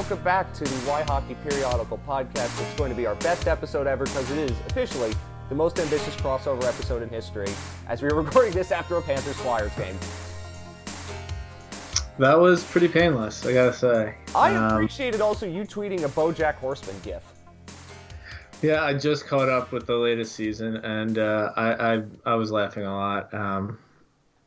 welcome back to the Why Hockey Periodical podcast. It's going to be our best episode ever because it is officially the most ambitious crossover episode in history as we are recording this after a Panthers Flyers game. That was pretty painless, I gotta say. I Um, appreciated also you tweeting a Bojack Horseman gif. yeah, I just caught up with the latest season, and uh, I, I I was laughing a lot. Um,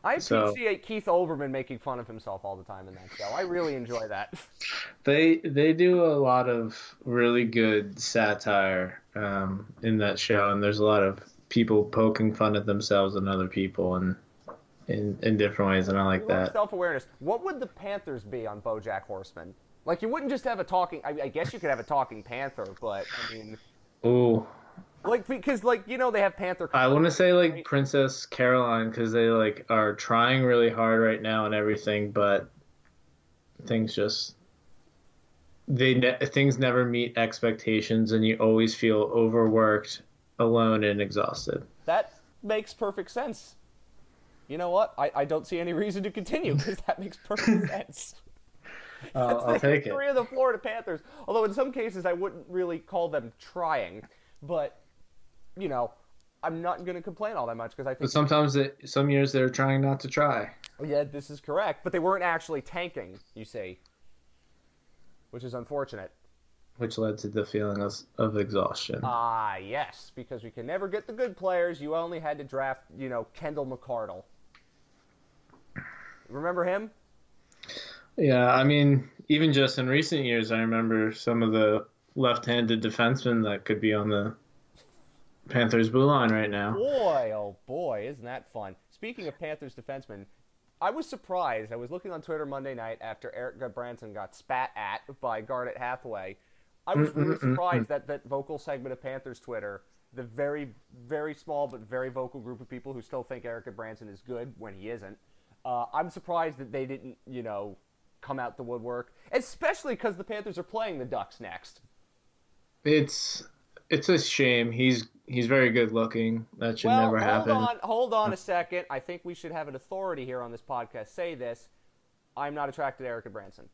I So- appreciate Keith Olbermann making fun of himself all the time in that show. I really enjoy that. they they do a lot of really good satire um, in that show, and there's a lot of people poking fun at themselves and other people, and in in different ways, and I like that. Self awareness. What would the Panthers be on Bojack Horseman? Like you wouldn't just have a talking. I, I guess you could have a talking panther, but I mean, Ooh, like because like you know they have panther. I want to say like Princess Carolyn because they like are trying really hard right now and everything, but things just they ne- things never meet expectations, and you always feel overworked, alone, and exhausted. That makes perfect sense. You know what? I, I don't see any reason to continue because that makes perfect sense. Uh, I'll, I'll take it. history of the Florida Panthers. Although in some cases I wouldn't really call them trying, but you know, I'm not going to complain all that much because I think. But sometimes, it, some years they're trying not to try. yeah, this is correct. But they weren't actually tanking. You see, which is unfortunate. which led to the feeling of, of exhaustion. Ah, yes, because we can never get the good players. You only had to draft, you know, Kenndal McArdle. Remember him? yeah, I mean, even just in recent years, I remember some of the left-handed defensemen that could be on the Panthers blue line right now. Boy, oh boy, isn't that fun? Speaking of Panthers defensemen, I was surprised. I was looking on Twitter Monday night after Erik Gudbranson got spat at by Garnet Hathaway. I was really surprised that that vocal segment of Panthers Twitter, the very, very small but very vocal group of people who still think Erik Gudbranson is good when he isn't. Uh, I'm surprised that they didn't, you know, come out the woodwork, especially because the Panthers are playing the Ducks next. It's it's a shame. He's he's very good looking. That should well, never hold happen. on, hold on a second. I think we should have an authority here on this podcast say this. I'm not attracted to Erik Gudbranson.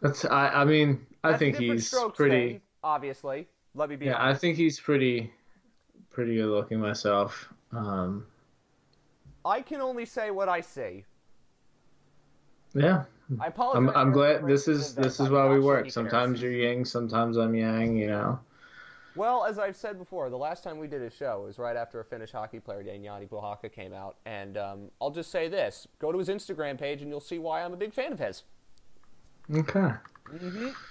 That's I I mean I That's think he's pretty. thing, obviously. Let me be Yeah, I think he's pretty pretty good looking myself. Um, I can only say what I see. yeah, I apologize. I'm I'm glad this is this that is why we work. Sometimes you're yin, sometimes I'm yang. You know. Well, as I've said before, the last time we did a show was right after a Finnish hockey player, Janne Puhakka, came out. And um, I'll just say this go to his Instagram page and you'll see why I'm a big fan of his. Okay.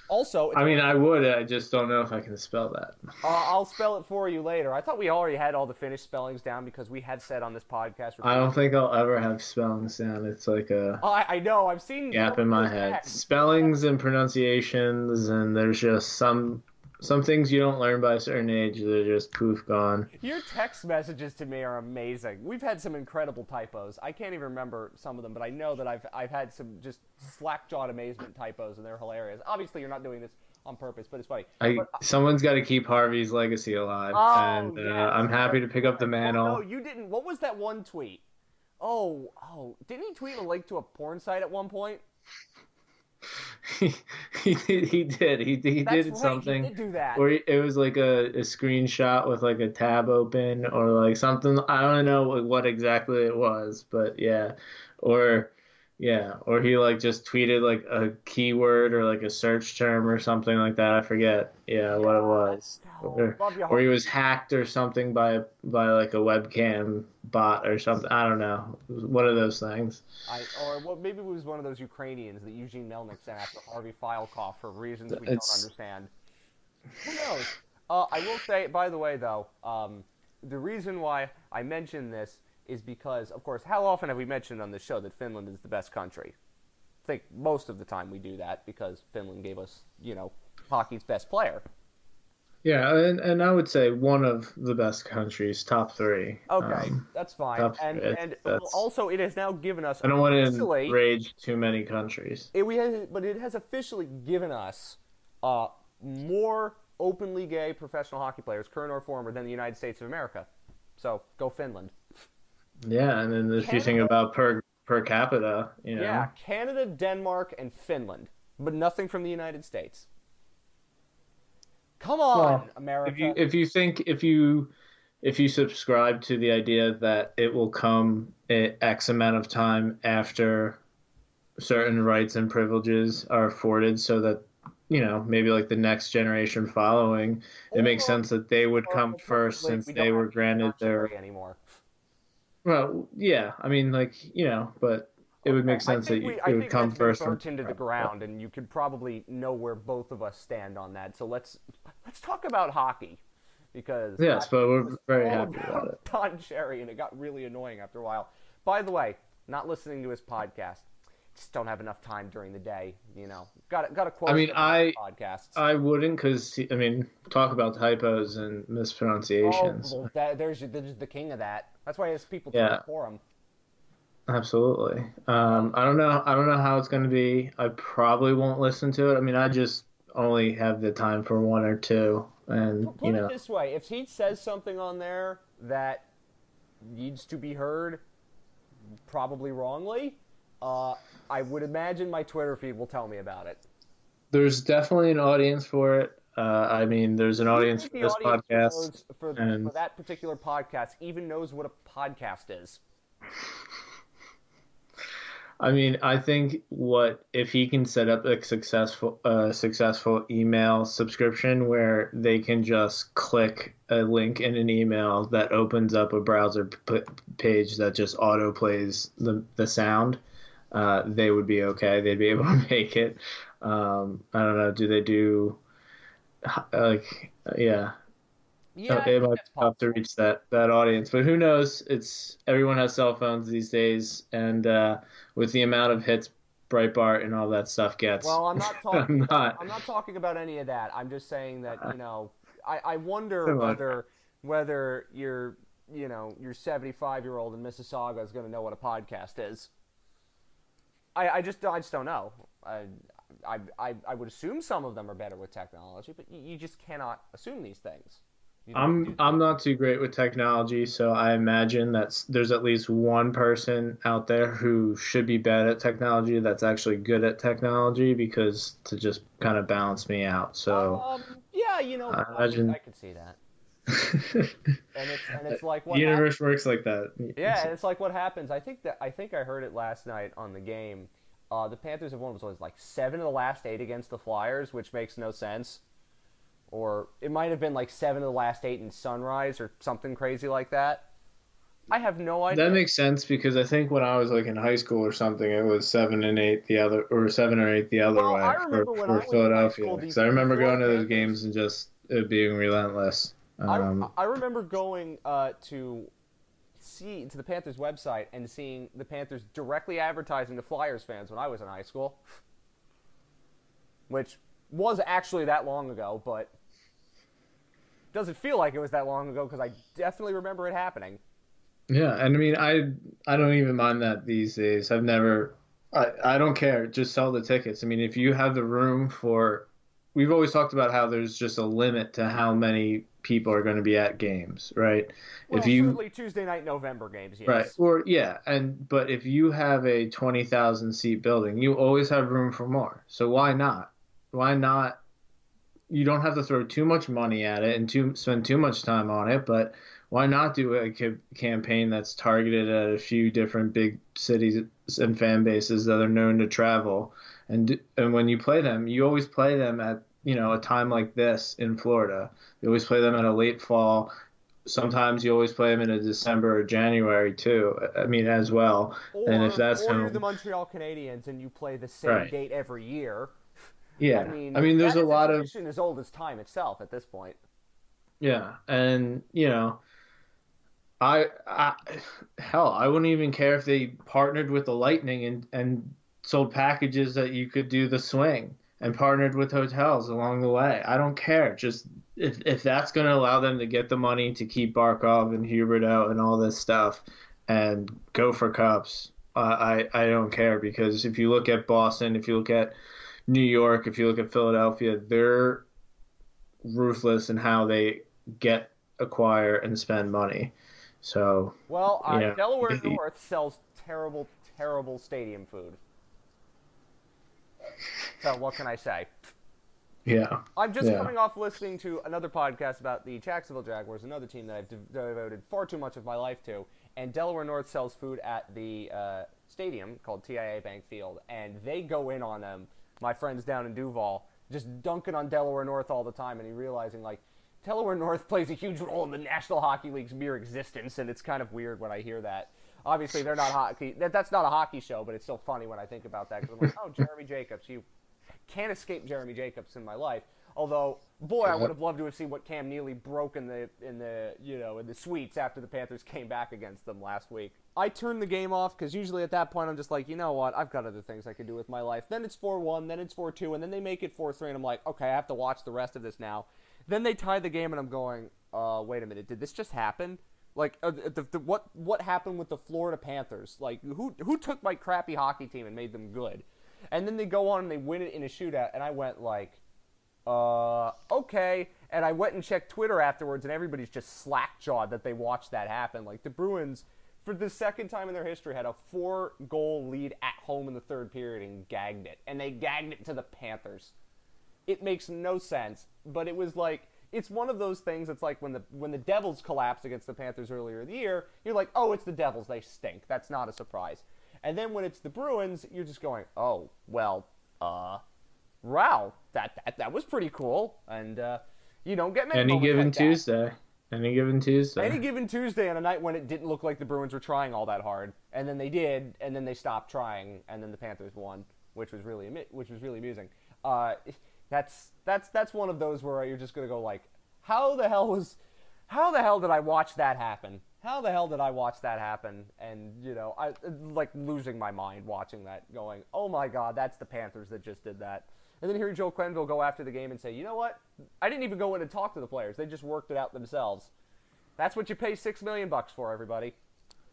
Also, I mean, I would. I just don't know if I can spell that. Uh, I'll spell it for you later. I thought we already had all the finished spellings down because we had said on this podcast. I don't think I'll ever have spellings down. It's like a Oh, I, I know. I've seen gap in my head. Spellings and pronunciations, and there's just some some things you don't learn by a certain age. They're just poof gone. Your text messages to me are amazing. We've had some incredible typos. I can't even remember some of them, but I know that I've I've had some just slack jawed amazement typos, and they're hilarious. Obviously, you're not doing this on purpose, but it's funny. I But- someone's got to keep Harvey's legacy alive, Oh, and uh, yes. I'm happy to pick up the Oh, mantle. no, you didn't. What was that one tweet? Oh, oh, didn't he tweet a link to a porn site at one point? he, he did. He did. He, he did right, something. He did that. Or it was like a, a screenshot with like a tab open or like something. I don't know what exactly it was, but yeah. Or yeah, or he like just tweeted like a keyword or like a search term or something like that. I forget. Yeah, what it was. Or, or he was hacked or something by by like a webcam bot or something. I don't know. One of those things. I, or well, maybe it was one of those Ukrainians that Eugene Melnyk sent after Harvey Fialkov for reasons we It's- don't understand. Who knows? Uh, I will say, by the way, though, um, the reason why I mention this is because, of course, how often have we mentioned on this show that Finland is the best country? I think most of the time we do that because Finland gave us, you know, hockey's best player. Yeah, and, and I would say one of the best countries, top three. Okay, Um, that's fine. And and also, it has now given us. I don't want to enrage too many countries. It, we has, but it has officially given us uh, more openly gay professional hockey players, current or former, than the United States of America. So go Finland. Yeah, and then if you think about per per capita. You know? Yeah, Canada, Denmark, and Finland, but nothing from the United States. Come on, well, America. If you if you think if you if you subscribe to the idea that it will come X amount of time after certain rights and privileges are afforded, so that you know maybe like the next generation following, or, it makes sense that they would come first since they were granted their anymore. Well, yeah, I mean, like you know, but it would make sense that we, it would come first. Burnt into the ground, and you could probably know where both of us stand on that. So let's let's talk about hockey because yes, but we're very happy about it. Don Cherry, and it got really annoying after a while. By the way, not listening to his podcast. Just don't have enough time during the day, you know. Got got a quote. I mean, I podcasts. I wouldn't because I mean, talk about typos and mispronunciations. Oh, well, that, there's there's the king of that. That's why his people yeah. for him. Absolutely. Um, I don't know. I don't know how it's going to be. I probably won't listen to it. I mean, I just only have the time for one or two, and Put you know. it this way: if he says something on there that needs to be heard, probably wrongly, uh, I would imagine my Twitter feed will tell me about it. There's definitely an audience for it. Uh, I mean, there's an audience for this audience podcast. For, and... for that particular podcast, even knows what a podcast is. I mean, I think what if he can set up a successful uh, successful email subscription where they can just click a link in an email that opens up a browser p- page that just auto plays the the sound, uh, they would be okay. They'd be able to make it. Um, I don't know. Do they do like yeah? Yeah, it might have to reach that that audience, but who knows? It's everyone has cell phones these days, and uh, with the amount of hits Breitbart and all that stuff gets. Well, I'm not talking. I'm, not, I'm not talking about any of that. I'm just saying that you know, I, I wonder whether whether your you know your 75 year old in Mississauga is going to know what a podcast is. I, I just I just don't know. I, I, I, I would assume some of them are better with technology, but you, you just cannot assume these things. I'm I'm not too great with technology, so I imagine that there's at least one person out there who should be bad at technology that's actually good at technology because to just kind of balance me out. So um, yeah, you know, I, imagine... I could see that. and it's and it's like what the universe happens. works like that. Yeah, and it's like what happens. I think that I think I heard it last night on the game. Uh, the Panthers have won was like seven of the last eight against the Flyers, which makes no sense or it might have been like seven of the last eight in Sunrise or something crazy like that. I have no idea. That makes sense because I think when I was like in high school or something, it was seven and eight the other, or seven or eight the other well, way for, for Philadelphia. Because I remember going to those games and just it being relentless. Um, I, I remember going uh, to see to the Panthers website and seeing the Panthers directly advertising to Flyers fans when I was in high school, which was actually that long ago, but doesn't feel like it was that long ago because I definitely remember it happening. Yeah, and I mean, I I don't even mind that these days. I've never, I I don't care. Just sell the tickets. I mean, if you have the room for, we've always talked about how there's just a limit to how many people are going to be at games, right? Well, if you certainly Tuesday night November games, yes. Right. Or yeah, and but if you have a twenty thousand seat building, you always have room for more. So why not? Why not you don't have to throw too much money at it and too spend too much time on it, but why not do a campaign that's targeted at a few different big cities and fan bases that are known to travel? And and when you play them, you always play them at you know a time like this in Florida. You always play them at a late fall. Sometimes you always play them in a December or January too. I mean, as well. Or, and if that's or you're the Montreal Canadiens and you play the same right. date every year. Yeah, I mean, I mean there's a lot of as old as time itself at this point. Yeah, and you know, I, I hell, I wouldn't even care if they partnered with the Lightning and and sold packages that you could do the swing and partnered with hotels along the way. I don't care. Just if if that's going to allow them to get the money to keep Barkov and Huberdeau and all this stuff and go for cups, uh, I I don't care because if you look at Boston, if you look at New York, if you look at Philadelphia, they're ruthless in how they get, acquire, and spend money. So well, uh, Delaware North sells terrible, terrible stadium food. So what can I say? Yeah. I'm just yeah. coming off listening to another podcast about the Jacksonville Jaguars, another team that I've de- devoted far too much of my life to. And Delaware North sells food at the uh, stadium called TIAA Bank Field, and they go in on them. My friends down in Duval just dunking on Delaware North all the time, and he realizing like Delaware North plays a huge role in the National Hockey League's mere existence, and it's kind of weird when I hear that. Obviously, they're not hockey. That, that's not a hockey show, but it's still funny when I think about that because I'm like, oh, Jeremy Jacobs, you can't escape Jeremy Jacobs in my life. Although, boy, I would have loved to have seen what Cam Neely broke in the in the you know in the suites after the Panthers came back against them last week. I turned the game off because usually at that point I'm just like, you know what, I've got other things I can do with my life. Then it's four one, then it's four two, and then they make it four three, and I'm like, okay, I have to watch the rest of this now. Then they tie the game, and I'm going, uh, wait a minute, did this just happen? Like, uh, the, the, what what happened with the Florida Panthers? Like, who who took my crappy hockey team and made them good? And then they go on and they win it in a shootout, and I went like, uh, okay. And I went and checked Twitter afterwards, and everybody's just slack jawed that they watched that happen. Like the Bruins, for the second time in their history, had a four goal lead at home in the third period and gagged it. And they gagged it to the Panthers. It makes no sense, but it was like it's one of those things. It's like when the when the Devils collapsed against the Panthers earlier in the year, you're like, oh, it's the Devils. They stink. That's not a surprise. And then when it's the Bruins, you're just going, oh, well, uh, wow, that that, that was pretty cool. And uh, you don't get many Any given like that. Tuesday. Any given Tuesday. Any given Tuesday on a night when it didn't look like the Bruins were trying all that hard, and then they did, and then they stopped trying, and then the Panthers won, which was really which was really amusing. Uh, that's that's that's one of those where you're just gonna go like, how the hell was, how the hell did I watch that happen? How the hell did I watch that happen? And you know, I like losing my mind watching that, going, oh my god, that's the Panthers that just did that. And then hearing Joe Quenneville go after the game and say, you know what? I didn't even go in and talk to the players. They just worked it out themselves. That's what you pay six million bucks for, everybody.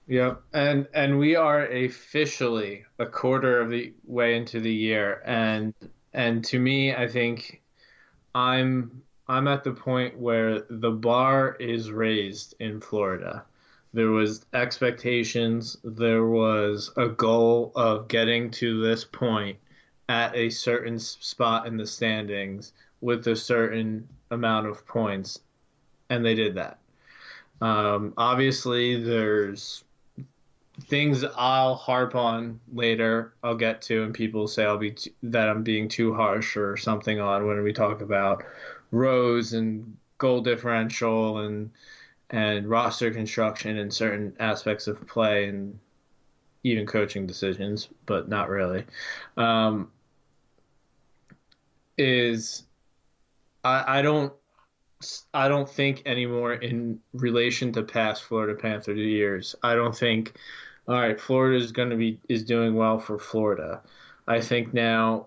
Yep, and and we are officially a quarter of the way into the year, and and to me, I think I'm I'm at the point where the bar is raised in Florida. There was expectations. There was a goal of getting to this point at a certain spot in the standings with a certain amount of points, and they did that. Um, obviously, there's things I'll harp on later. I'll get to, and people say I'll be t- that I'm being too harsh or something on when we talk about ROWs and goal differential and and roster construction and certain aspects of play and even coaching decisions, but not really. Um, is I, I don't I don't think anymore in relation to past Florida Panther years. I don't think all right, Florida is going to be is doing well for Florida. I think now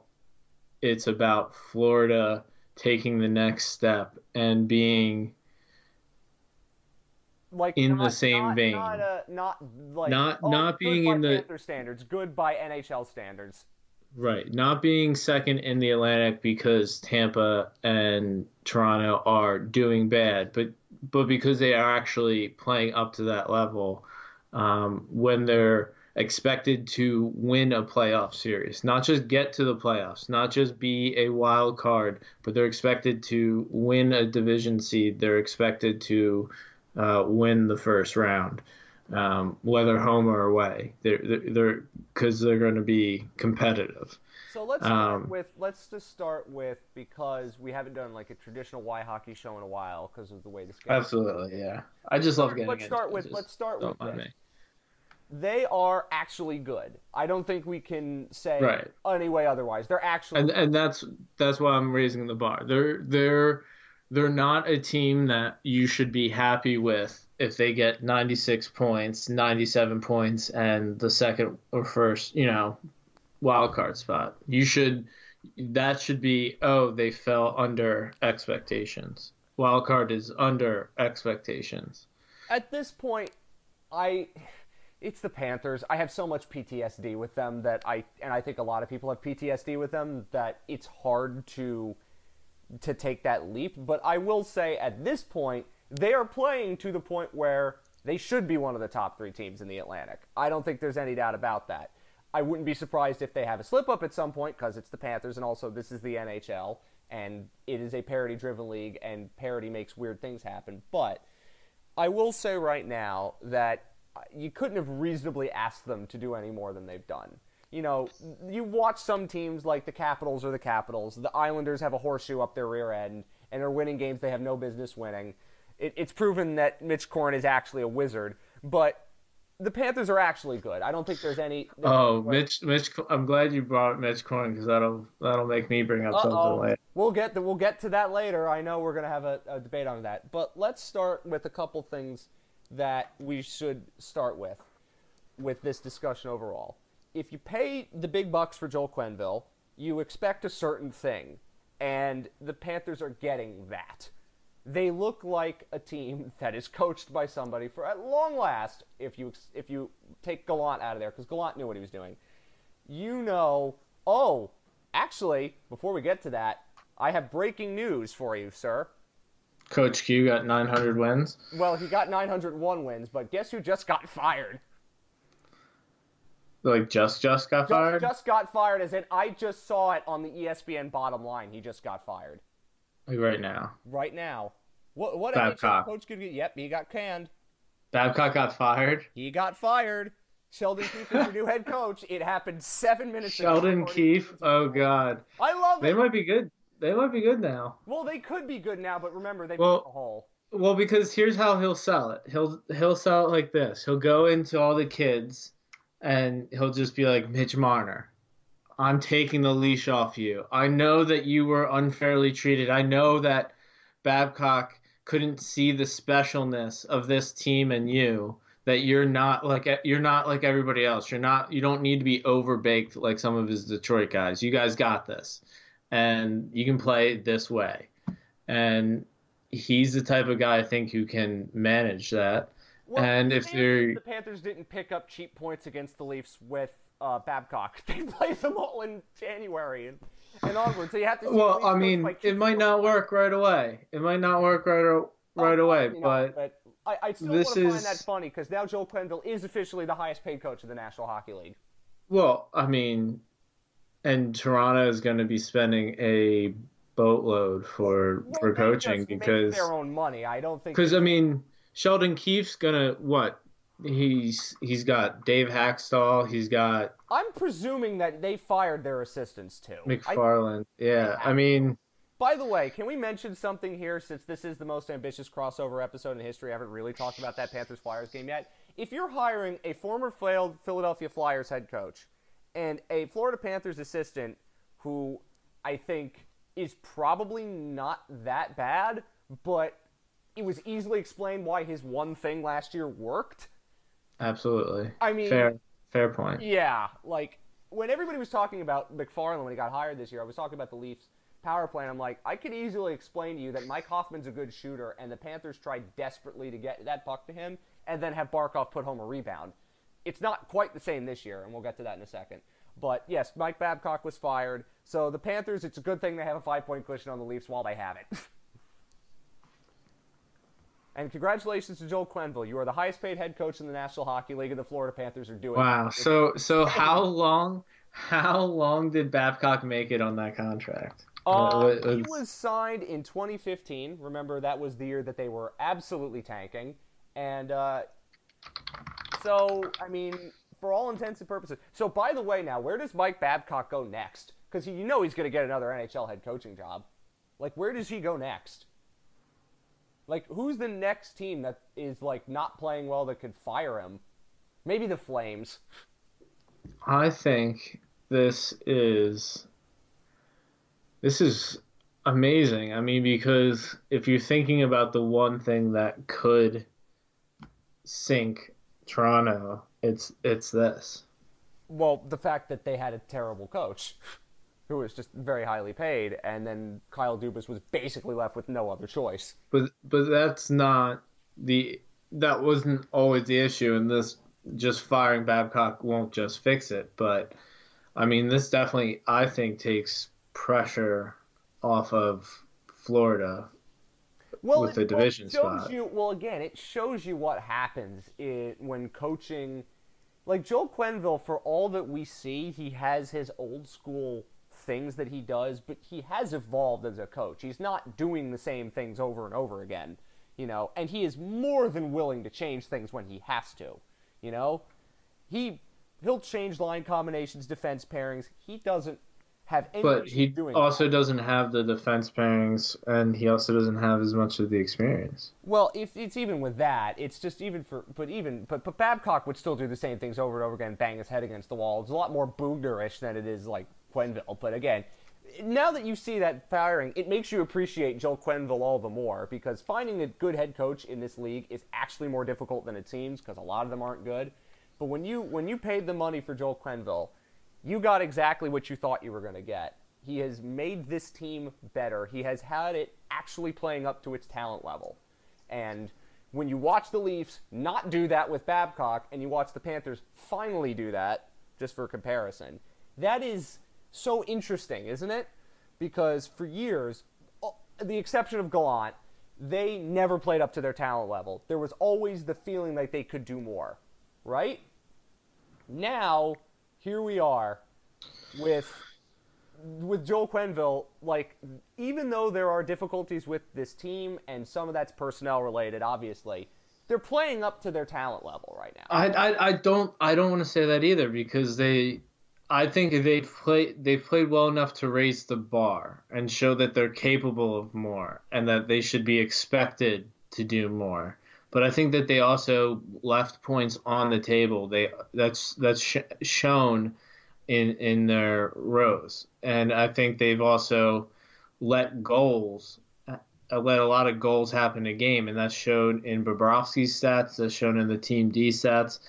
it's about Florida taking the next step and being Like In the same not, vein. not, uh, not like Not- oh, not being in the- Panther standards, good by NHL standards. right, not being second in the Atlantic because Tampa and Toronto are doing bad, but but because they are actually playing up to that level um, when they're expected to win a playoff series, not just get to the playoffs, not just be a wild card, but they're expected to win a division seed. They're expected to uh, win the first round, um, whether home or away. They're they're because they're, going to be competitive. So let's start Um, with let's just start with because we haven't done like a traditional Y hockey show in a while because of the way this. Absolutely, yeah. I just love getting. Let's start it, with let's start with this. me. They are actually good. I don't think we can say Right. any way otherwise. They're actually and and that's that's why I'm raising the bar. They're they're they're not a team that you should be happy with if they get 96 points, 97 points, and the second or first, you know, wild card spot. You should that should be oh they fell under expectations. Wild card is under expectations. at this point, I it's the Panthers. I have so much PTSD with them that I and I think a lot of people have PTSD with them that it's hard to to take that leap. But I will say at this point, they are playing to the point where they should be one of the top three teams in the Atlantic. I don't think there's any doubt about that. I wouldn't be surprised if they have a slip up at some point because it's the Panthers, and also this is the NHL, and it is a parity driven league, and parity makes weird things happen. But I will say right now that you couldn't have reasonably asked them to do any more than they've done. You know, you watch some teams like the Capitals or the Capitals. The Islanders have a horseshoe up their rear end and are winning games they have no business winning. It, it's proven that Mitch Korn is actually a wizard, but the Panthers are actually good. I don't think there's any. Oh, Mitch, Mitch, I'm glad you brought Mitch Korn because that'll that'll make me bring up Uh-oh. something later. We'll get to, we'll get to that later. I know we're gonna have a, a debate on that, but let's start with a couple things that we should start with with this discussion overall. If you pay the big bucks for Joel Quenneville, you expect a certain thing, and the Panthers are getting that they look like a team that is coached by somebody for at long last. If you if you take Gallant out of there, because Gallant knew what he was doing, you know. Oh, actually, before we get to that, I have breaking news for you, sir. Coach Q got 900 wins. Well, he got 901 wins, but guess who just got fired? Like just just got just, fired. Just got fired, as in I just saw it on the ESPN bottom line. He just got fired. Like right now. Right now. What what Babcock. coach could get? Yep, he got canned. Babcock got fired. He got fired. Sheldon Keefe is your new head coach. It happened seven minutes Sheldon ago. Sheldon Keefe. Oh God. I love they it. They might be good. They might be good now. Well, they could be good now, but remember they well, a hole. Well, because here's how he'll sell it. He'll he'll sell it like this. He'll go into all the kids, and he'll just be like Mitch Marner. I'm taking the leash off you. I know that you were unfairly treated. I know that Babcock couldn't see the specialness of this team and you that you're not like you're not like everybody else. You're not you don't need to be overbaked like some of his Detroit guys. You guys got this. And you can play this way. And he's the type of guy I think who can manage that. Well, and if the Panthers didn't pick up cheap points against the Leafs with uh, Babcock. They play them all in January and, and onward. So you have to. well, I mean, it might not work right away. It might not work right right uh, away, but, but. I, I still want to find that funny because now Joel Quenneville is officially the highest paid coach of the National Hockey League. Well, I mean, and Toronto is going to be spending a boatload for well, for coaching because their own money. I don't think because I mean Sheldon Keefe's gonna what he's he's got Dave Hakstol. He's got. I'm presuming that they fired their assistants too. McFarland. I, yeah, I mean. By the way, can we mention something here since this is the most ambitious crossover episode in history? I haven't really talked about that Panthers Flyers game yet. If you're hiring a former failed Philadelphia Flyers head coach and a Florida Panthers assistant who I think is probably not that bad, but it was easily explained why his one thing last year worked Absolutely. I mean, fair, fair point. Yeah, like when everybody was talking about McFarland when he got hired this year, I was talking about the Leafs power play. I'm like, I could easily explain to you that Mike Hoffman's a good shooter, and the Panthers tried desperately to get that puck to him, and then have Barkov put home a rebound. It's not quite the same this year, and we'll get to that in a second. But yes, Mike Babcock was fired. So the Panthers, it's a good thing they have a five point cushion on the Leafs while they have it. And congratulations to Joel Quenneville. You are the highest paid head coach in the National Hockey League, and the Florida Panthers are doing. Wow. It. So so how long how long did Babcock make it on that contract? Uh, he was signed in 2015. Remember that was the year that they were absolutely tanking, and uh, so I mean, for all intents and purposes. So by the way, now where does Mike Babcock go next? Because you know he's going to get another NHL head coaching job. Like where does he go next? Like, who's the next team that is like not playing well that could fire him? Maybe the Flames. I think this is this is amazing. I mean, because if you're thinking about the one thing that could sink Toronto, it's it's this. Well, the fact that they had a terrible coach who was just very highly paid, and then Kyle Dubas was basically left with no other choice. But but that's not the that wasn't always the issue, and this just firing Babcock won't just fix it. But I mean, this definitely I think takes pressure off of Florida well, with the division well, spot. You, well, again, it shows you what happens when coaching like Joel Quenneville, for all that we see, he has his old school things that he does, but he has evolved as a coach. He's not doing the same things over and over again, you know, and he is more than willing to change things when he has to, you know. He he'll change line combinations, defense pairings. He doesn't have any But he also that. doesn't have the defense pairings, and he also doesn't have as much of the experience. Well, if it's even with that, it's just even for, but even, but, but Babcock would still do the same things over and over again, bang his head against the wall. It's a lot more Boughner-ish than it is like Quenneville. But again, now that you see that firing, it makes you appreciate Joel Quenneville all the more because finding a good head coach in this league is actually more difficult than it seems because a lot of them aren't good. But when you when you paid the money for Joel Quenneville, you got exactly what you thought you were going to get. He has made this team better. He has had it actually playing up to its talent level. And when you watch the Leafs not do that with Babcock and you watch the Panthers finally do that, just for comparison, that is so interesting, isn't it? Because for years, the exception of Gallant, they never played up to their talent level. There was always the feeling like they could do more, right? Now, here we are with with Joel Quenneville, like even though there are difficulties with this team and some of that's personnel related, obviously, they're playing up to their talent level right now. I, I, I don't I don't want to say that either because they I think they've played they've played well enough to raise the bar and show that they're capable of more and that they should be expected to do more. But I think that they also left points on the table. They that's that's sh- shown in in their ROWs, and I think they've also let goals uh, let a lot of goals happen in a game, and that's shown in Bobrovsky's stats, that's shown in the Team D stats,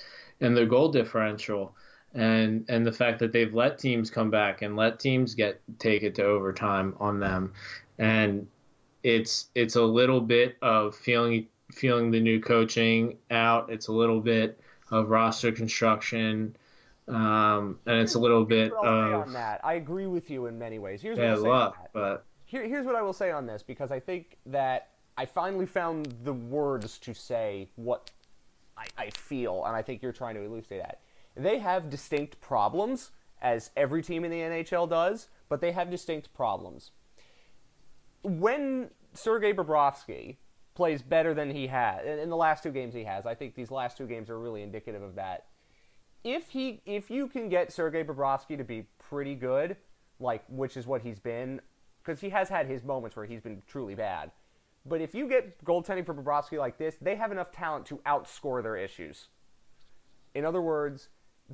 and their goal differential, and and the fact that they've let teams come back and let teams get take it to overtime on them, and it's it's a little bit of feeling feeling the new coaching out. It's a little bit of roster construction, um, and it's a little bit Here's what I'll say of that. I agree with you in many ways. Here's what yeah, I'll say on luck, that. but Here, here's what I will say on this because I think that I finally found the words to say what I, I feel, and I think you're trying to elucidate that. They have distinct problems, as every team in the NHL does, but they have distinct problems. When Sergei Bobrovsky plays better than he has in in the last two games he has, I think these last two games are really indicative of that. If he, if you can get Sergei Bobrovsky to be pretty good, like which is what he's been, because he has had his moments where he's been truly bad. But if you get goaltending for Bobrovsky like this, they have enough talent to outscore their issues. In other words,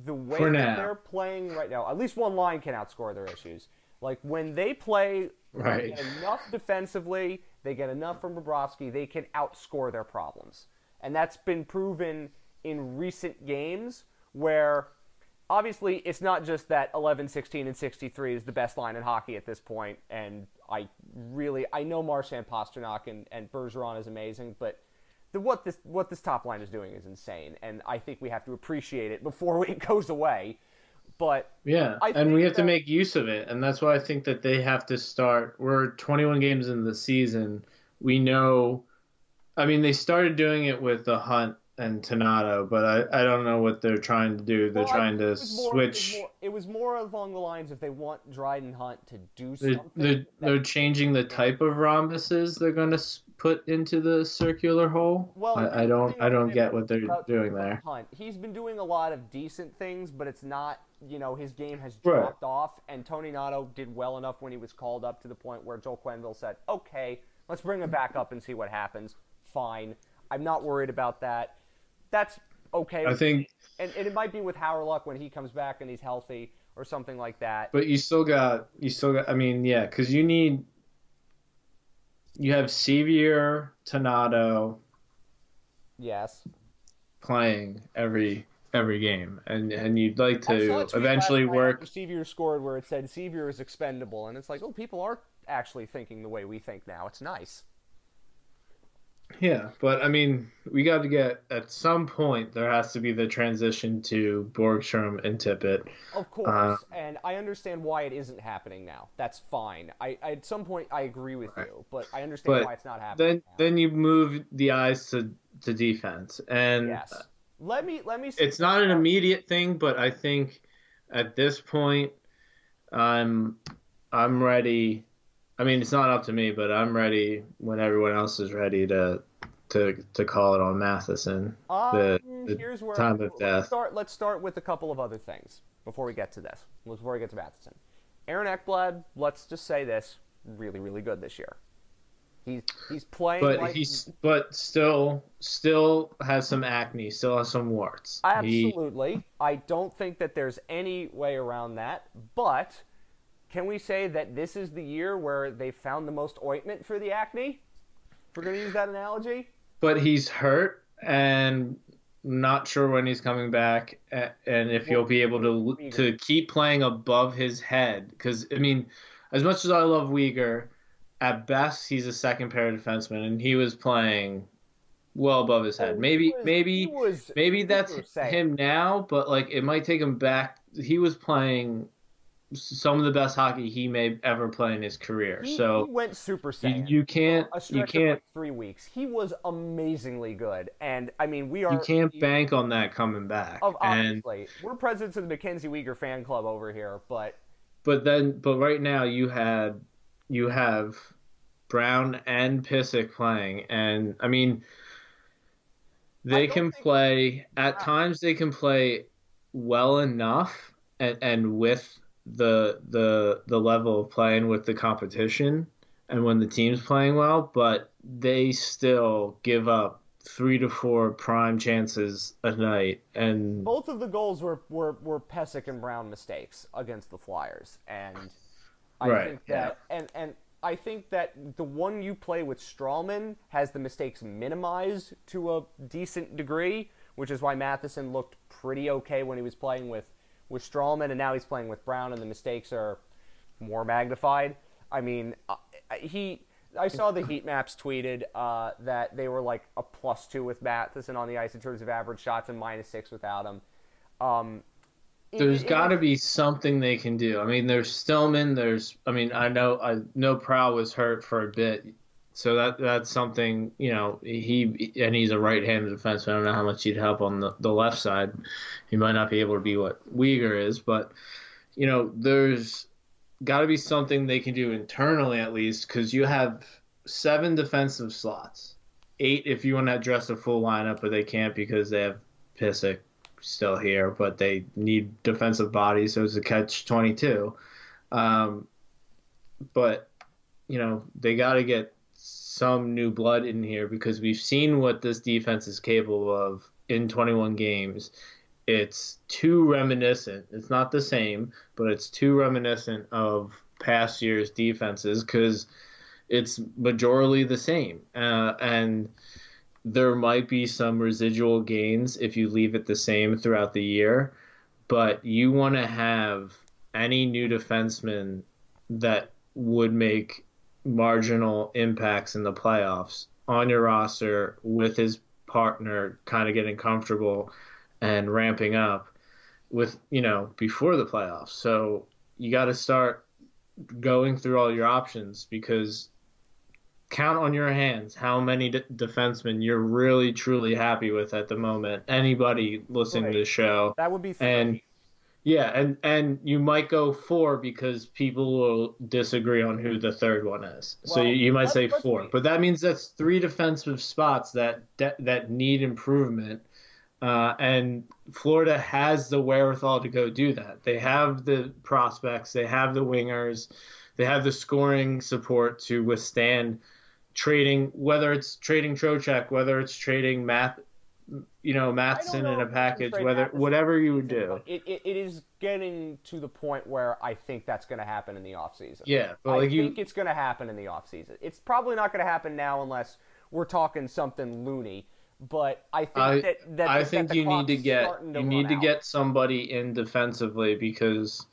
the way that they're playing right now, at least one line can outscore their issues. Like when they play Right. enough defensively, they get enough from Bobrovsky, they can outscore their problems. And that's been proven in recent games where obviously it's not just that 11 16 and 63 is the best line in hockey at this point. and i really i know marchand pastrnak and, and bergeron is amazing but the, what this what this top line is doing is insane and i think we have to appreciate it before it goes away but Yeah, and we have to make use of it, and that's why I think that they have to start. We're 21 games in the season. We know, I mean, they started doing it with the Hunt and Toninato, but I, I don't know what they're trying to do. They're well, trying to more- switch. it was, more, it was more along the lines if they want dryden hunt to do They're, they're, that- they're changing the type of rhombuses they're going to put into the circular hole. Well, I, I don't I don't get what they're doing there. Hunt. He's been doing a lot of decent things, but it's not, you know, his game has Right. dropped off. And Toninato did well enough when he was called up to the point where Joel Quenneville said, okay, let's bring him back up and see what happens. Fine. I'm not worried about that. That's okay. I think, and, and it might be with Luck when he comes back and he's healthy or something like that. but you still got you still got. I mean, yeah, because you need. You have Sceviour, Toninato, yes. playing every every game, and and you'd like I saw a to eventually work. Sceviour scored where it said Sceviour is expendable, and it's like, oh, people are actually thinking the way we think now. It's nice. Yeah, but I mean, we got to get at some point there has to be the transition to Borgstrom and Tippett. Of course, Uh, and I understand why it isn't happening now. That's fine. I, I at some point I agree with you, but I understand But why it's not happening. Then now. then you move the eyes to to defense, and yes, let me let me. It's not an immediate thing, but I think at this point, I'm I'm ready. I mean, it's not up to me, but I'm ready when everyone else is ready to to to call it on Matheson. Um, the, the here's where time of let's death. Start. Let's start with a couple of other things before we get to this. Before we get to Matheson, Aaron Ekblad. Let's just say this: really, really good this year. He's he's playing. But like, he's but still still has some acne, still has some warts. He- Absolutely. I don't think that there's any way around that. But can we say that this is the year where they found the most ointment for the acne? If we're going to use that analogy. but he's hurt and not sure when he's coming back and if he'll be able to to keep playing above his head. Because I mean as much as I love Weegar at best he's a second pair defenseman and he was playing well above his head. Oh, maybe was- maybe was- maybe that's him now but like it might take him back. He was playing some of the best hockey he may ever play in his career He, so he went Super you, Saiyan. you can't you can't like three weeks. He was amazingly good, and I mean, we are you can't bank on that coming back Of, and obviously, we're presidents of the Mackenzie Weegar fan club over here, but But then, but right now you had you have Brown and Pysyk playing, and I mean, they can play at times. They can play well enough, and and with the the the level of playing with the competition, and when the team's playing well, but they still give up three to four prime chances a night, and both of the goals were were, were Pysyk and Brown mistakes against the Flyers, and I Right, think that and and I think that the one you play with Stralman has the mistakes minimized to a decent degree, which is why Matheson looked pretty okay when he was playing with with Stralman, and now he's playing with Brown, and the mistakes are more magnified. I mean, uh, he. I saw the heat maps tweeted uh, that they were like a plus two with Matheson on the ice in terms of average shots and minus six without him. Um, There's got to be something they can do. I mean, there's Stillman. There's, I mean, I know, I know Prow was hurt for a bit, so that that's something. You know, he and he's a right-handed defenseman. I don't know how much he'd help on the, the left side. He might not be able to be what Weegar is, but you know, there's got to be something they can do internally at least because you have seven defensive slots, eight if you want to address a full lineup, but they can't because they have Pysyk still here, but they need defensive bodies, so it's a catch twenty two. Um, but you know they got to get some new blood in here because we've seen what this defense is capable of in 21 games. It's too reminiscent. It's not the same, but it's too reminiscent of past years' defenses because it's majorly the same. Uh, and there might be some residual gains if you leave it the same throughout the year, but you want to have any new defenseman that would make marginal impacts in the playoffs on your roster with his partner kind of getting comfortable and ramping up with you know before the playoffs so you got to start going through all your options because count on your hands how many d- defensemen you're really truly happy with at the moment anybody listening Right. to the show that would be three. and yeah, and and you might go four because people will disagree on who the third one is. so you, you might say four, but that means that's three defensive spots that that, that need improvement. Uh, and Florida has the wherewithal to go do that. They have the prospects, they have the wingers, they have the scoring support to withstand trading, whether it's trading Trocheck, whether it's trading Math, you know, Matheson know in a package, whether Matheson whatever you would do. It, it, it is getting to the point where I think that's going to happen in the offseason. Yeah, I like you, think it's going to happen in the offseason. It's probably not going to happen now unless we're talking something loony. But I think I- that, that I think the you need to get starting you need to out. get somebody in defensively because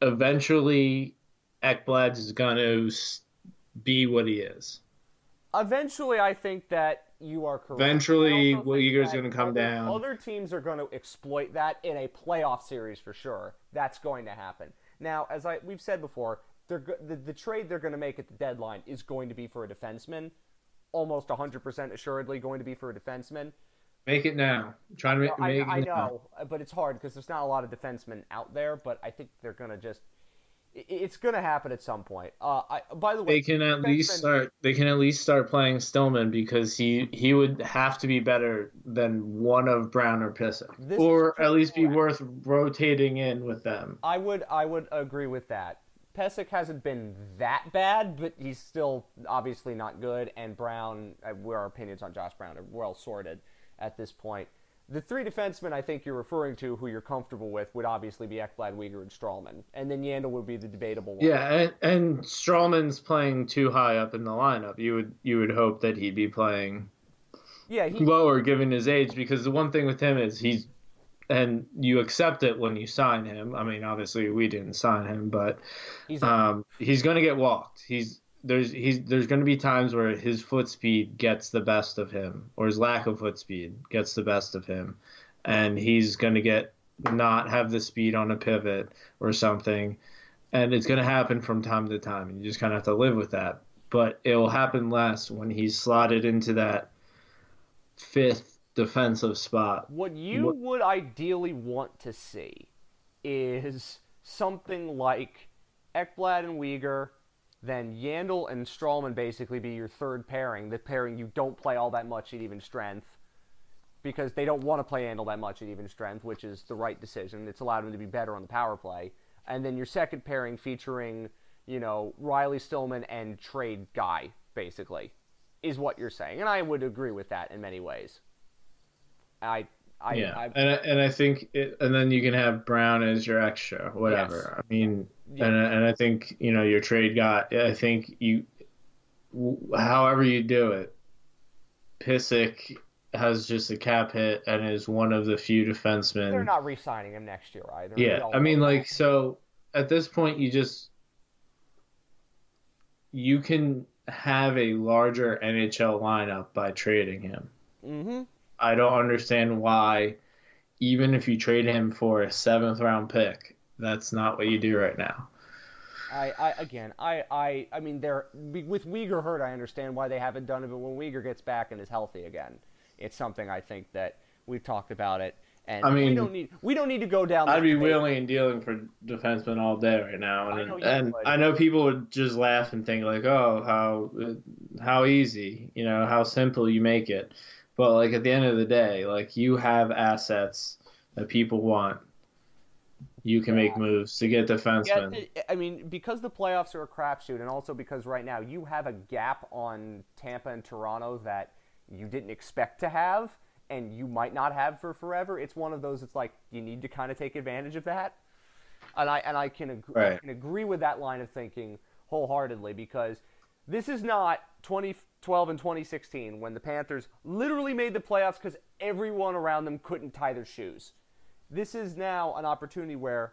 eventually Ekblad is going to be what he is. Eventually, I think that you are correct. Eventually, I think Weegar's gonna come other- down. Other teams are going to exploit that in a playoff series for sure. That's going to happen. Now, as I we've said before, they're the, the trade they're going to make at the deadline is going to be for a defenseman, almost 100% assuredly going to be for a defenseman. Make it now. Try to make, I, make I it now. know, but it's hard because there's not a lot of defensemen out there. But I think they're gonna just. It's gonna happen at some point. Uh, I, by the way, They can at least defensemen- start. They can at least start playing Stillman because he he would have to be better than one of Brown or Pysyk, This or at least be worth rotating in with them. I would I would agree with that. Pysyk hasn't been that bad, but he's still obviously not good. And Brown, uh, where our opinions on Josh Brown are well sorted at this point. The three defensemen I think you're referring to, who you're comfortable with, would obviously be Ekblad, Weegar, and Stralman, and then Yandle would be the debatable one. Yeah, and, and Stralman's playing too high up in the lineup. You would you would hope that he'd be playing yeah. He, lower given his age because the one thing with him is he's and you accept it when you sign him. I mean, obviously we didn't sign him, but he's um, he's going to get walked. He's there's he's there's going to be times where his foot speed gets the best of him, or his lack of foot speed gets the best of him, and he's going to get not have the speed on a pivot or something, and it's going to happen from time to time. And you just kind of have to live with that. But it will happen less when he's slotted into that fifth defensive spot. What you What- would ideally want to see is something like Ekblad and Weegar, then Yandle and Stralman basically be your third pairing, the pairing you don't play all that much at even strength, because they don't want to play Yandle that much at even strength, which is the right decision. It's allowed him to be better on the power play. And then your second pairing featuring, you know, Riley Stillman and trade guy, basically, is what you're saying. And I would agree with that in many ways. I, I, yeah, I, and I, and I think it, and then you can have Brown as your extra, whatever. I mean, Yeah. and and I think you know your trade got. I think you, however you do it, Pysyk has just a cap hit and is one of the few defensemen. they're not re-signing him next year either. Yeah, I mean, like, that. so at this point, you just you can have a larger NHL lineup by trading him. Mhm. I don't understand why, even if you trade him for a seventh round pick, that's not what you do right now. I, I again, I, I, I mean, they're with Weegar hurt. I understand why they haven't done it, but when Weegar gets back and is healthy again, it's something I think that we've talked about it, and I mean, we don't need we don't need to go down. I'd be path. willing and dealing for defensemen all day right now, I and know you and. I know people would just laugh and think like, oh, how how easy, you know, how simple you make it. But like at the end of the day, like you have assets that people want. You can make moves to get Yeah, defensemen. th- I mean, because the playoffs are a crapshoot, and also because right now you have a gap on Tampa and Toronto that you didn't expect to have, and you might not have for forever. It's one of those. It's like you need to kind of take advantage of that, and I and I can ag- I can agree with that line of thinking wholeheartedly because this is not 2012 and 2016 when the Panthers literally made the playoffs because everyone around them couldn't tie their shoes this is now an opportunity where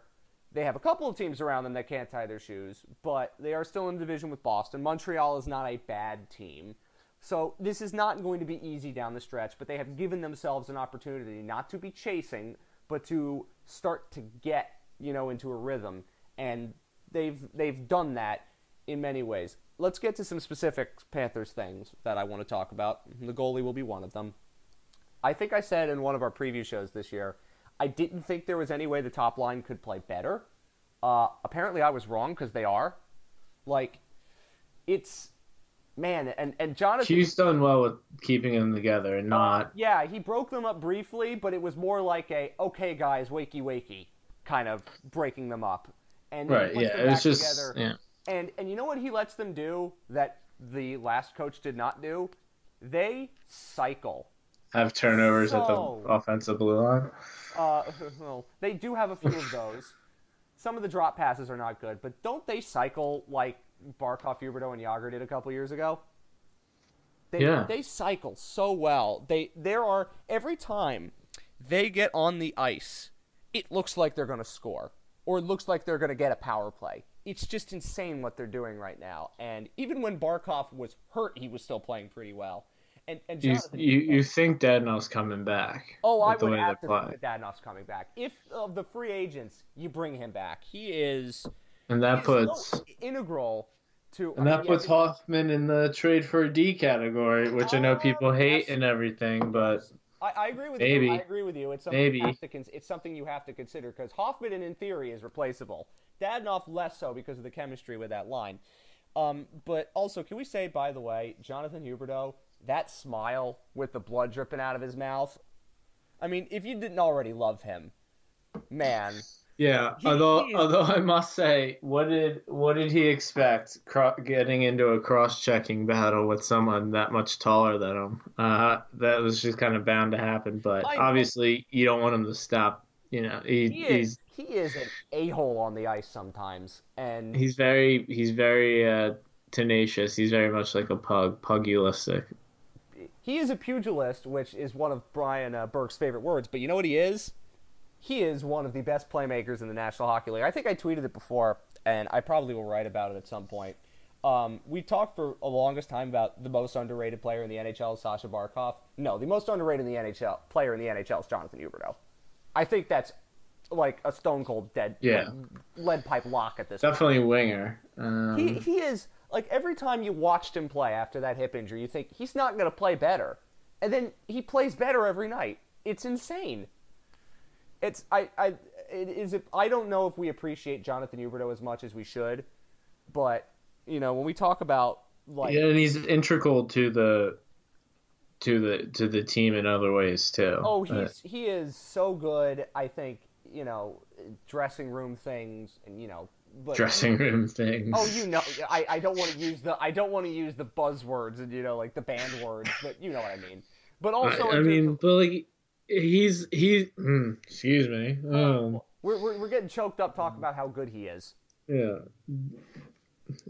they have a couple of teams around them that can't tie their shoes, but they are still in division with Boston. Montreal is not a bad team. So this is not going to be easy down the stretch, but they have given themselves an opportunity not to be chasing, but to start to get, you know, into a rhythm. And they've they've done that in many ways. Let's get to some specific Panthers things that I want to talk about. The goalie will be one of them. I think I said in one of our preview shows this year, I didn't think there was any way the top line could play better. Uh, apparently, I was wrong because they are. Like, it's man, and and Jonathan. Hughes done well with keeping them together and uh, not. yeah, he broke them up briefly, but it was more like a okay, guys, wakey wakey kind of breaking them up. And Right. Yeah. It was just. together. Yeah. And and you know what he lets them do that the last coach did not do? They cycle. Have turnovers at the offensive blue line. Uh, well, they do have a few of those. Some of the drop passes are not good, but don't they cycle like Barkov, Huberdeau, and Jagr did a couple years ago? They, Yeah. they cycle so well. They there are every time they get on the ice, it looks like they're going to score, or it looks like they're going to get a power play. It's just insane what they're doing right now. And even when Barkov was hurt, he was still playing pretty well. And and You, Jonathan, you you think Dadonov's coming back? Oh, I would have to think that Dadonov's coming back. If of the free agents, you bring him back. He is And that puts so integral to. and I that mean, puts yeah, Hoffman in the trade for a D category, which I know ah, people hate and everything, but I, I agree with Maybe. you. I agree with you. It's something Maybe. You have to it's something you have to consider because Hoffman, in theory, is replaceable. Dadonov less so because of the chemistry with that line. Um, but also, can we say, by the way, Jonathan Huberdeau, that smile with the blood dripping out of his mouth? I mean, if you didn't already love him, man, Yeah, He- although he is- although I must say, what did what did he expect cro- getting into a cross-checking battle with someone that much taller than him? Uh, that was just kind of bound to happen. But I obviously, you don't want him to stop. You know, he, he he's he is an a hole on the ice sometimes, and he's very he's very uh, tenacious. He's very much like a pug, pugilistic. he is a pugilist, which is one of Brian uh, Burke's favorite words. But you know what he is? He is one of the best playmakers in the National Hockey League. I think I tweeted it before, and I probably will write about it at some point. Um, we talked for a longest time about the most underrated player in the NHL is Sasha Barkov. No, the most underrated in the NHL player in the NHL is Jonathan Huberdeau. I think that's like a stone cold dead Yeah. lead pipe lock at this point. Definitely winger. Um, He, he is like every time you watched him play after that hip injury, you think he's not going to play better, and then he plays better every night. It's insane. It's I I it is I don't know if we appreciate Jonathan Huberdeau as much as we should, but you know when we talk about like yeah, and he's integral to the to the to the team in other ways too. oh Uh, he's he is so good. I think you know dressing room things and you know but dressing room things. Oh, you know, I, I don't want to use the I don't want to use the buzzwords and you know like the band words, but you know what I mean. But also, I, I mean, of- but like he's he. mm, excuse me. Um, we're, we're we're getting choked up talking about how good he is. yeah,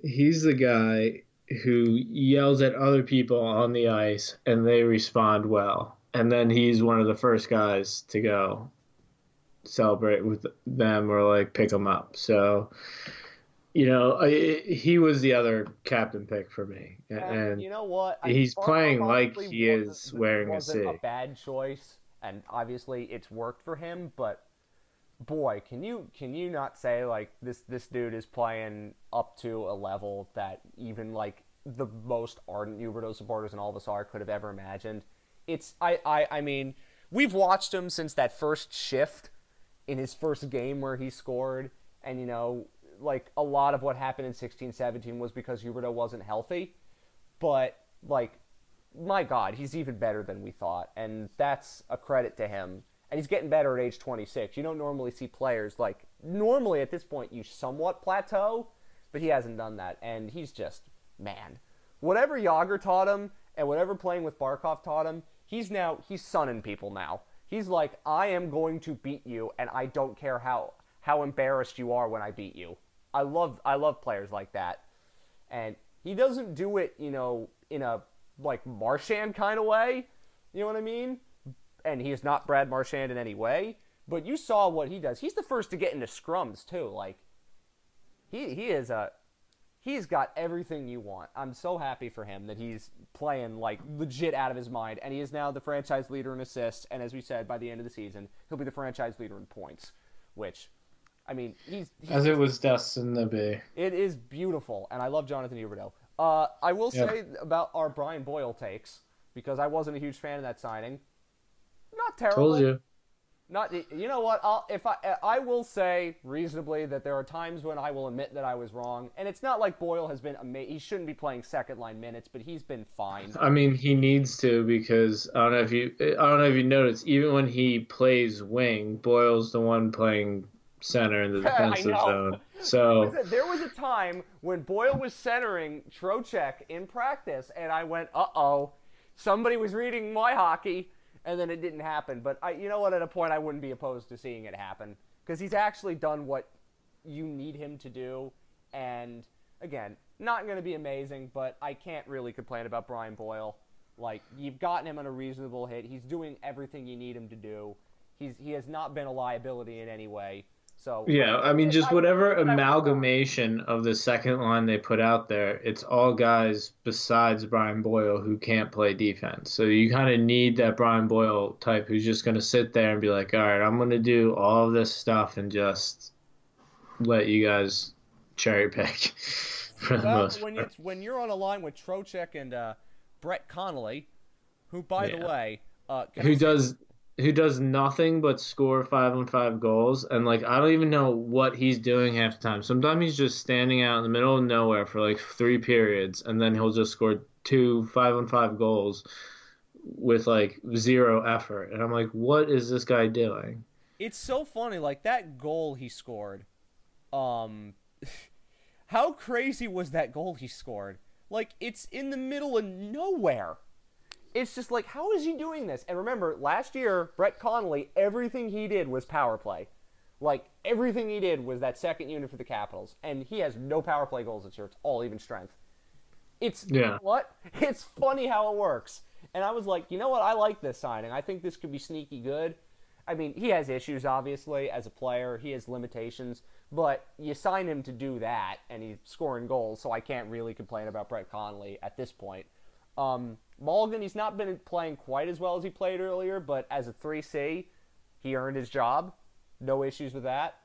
he's the guy who yells at other people on the ice and they respond well, and then he's one of the first guys to go celebrate with them or like pick them up. So. You know, I, he was the other captain pick for me, And, and you know what? I- he's playing like he is wearing a wasn't sig. bad choice, and obviously it's worked for him. But boy, can you can you not say like this this dude is playing up to a level that even like the most ardent Huberdeau supporters and all of us are could have ever imagined. It's I I I mean we've watched him since that first shift in his first game where he scored, and you know like a lot of what happened in 16-17 was because Huberdeau wasn't healthy. But like my god he's even better than we thought and that's a credit to him. And he's getting better at age 26 you don't normally see players like normally at this point you somewhat plateau but he hasn't done that and he's just man. Whatever Jagr taught him and whatever playing with Barkov taught him he's now he's sunning people now he's like I am going to beat you and I don't care how how embarrassed you are when I beat you I love I love players like that and he doesn't do it, you know, in a like Marchand kind of way. You know what I mean? And he is not Brad Marchand in any way. But you saw what he does. He's the first to get into scrums too. Like he he is a he's got everything you want. I'm so happy for him that he's playing like legit out of his mind, and he is now the franchise leader in assists. And as we said, by the end of the season, he'll be the franchise leader in points. Which, I mean, he's, he's as it was destined to be. it is beautiful, and I love Jonathan Huberdeau. Uh, I will Yeah. say about our Brian Boyle takes because I wasn't a huge fan of that signing. Not terrible. Told you. Not you know what? I'll, if I I will say reasonably that there are times when I will admit that I was wrong, and it's not like Boyle has been ama- He shouldn't be playing second line minutes, but he's been fine. I mean, he needs to because I don't know if you I don't know if you noticed. Even when he plays wing, Boyle's the one playing center in the defensive zone. So There was a time when Boyle was centering Trocheck in practice, and I went, "Uh oh, somebody was reading my hockey," and then it didn't happen. But I, you know what? At a point, I wouldn't be opposed to seeing it happen because he's actually done what you need him to do, and again, not going to be amazing, but I can't really complain about Brian Boyle. Like you've gotten him on a reasonable hit. He's doing everything you need him to do. He's he has not been a liability in any way. So yeah, I mean, just I- whatever I would- amalgamation of the second line they put out there, it's all guys besides Brian Boyle who can't play defense. So you kind of need that Brian Boyle type who's just going to sit there and be like, all right, I'm going to do all of this stuff and just let you guys cherry pick for the Well, most when part. you when you're on a line with Trocheck and uh, Brett Connolly, who by the way, Uh, can I who say- does who does nothing but score five on five goals and like I don't even know what he's doing half the time. Sometimes he's just standing out in the middle of nowhere for like three periods and then he'll just score two five on five goals with like zero effort. And I'm like, what is this guy doing? It's so funny, like that goal he scored. Um, how crazy was that goal he scored? Like it's in the middle of nowhere. It's just like, how is he doing this? And remember, last year, Brett Connolly, everything he did was power play. Like everything he did was that second unit for the Capitals, and he has no power play goals this year. It's all even strength. It's Yeah. what? It's funny how it works. And I was like, you know what? I like this signing. I think this could be sneaky good. I mean, he has issues, obviously, as a player. He has limitations. But you sign him to do that, and he's scoring goals, so I can't really complain about Brett Connolly at this point. Um, Malgin, he's not been playing quite as well as he played earlier, but as a 3C, he earned his job. No issues with that.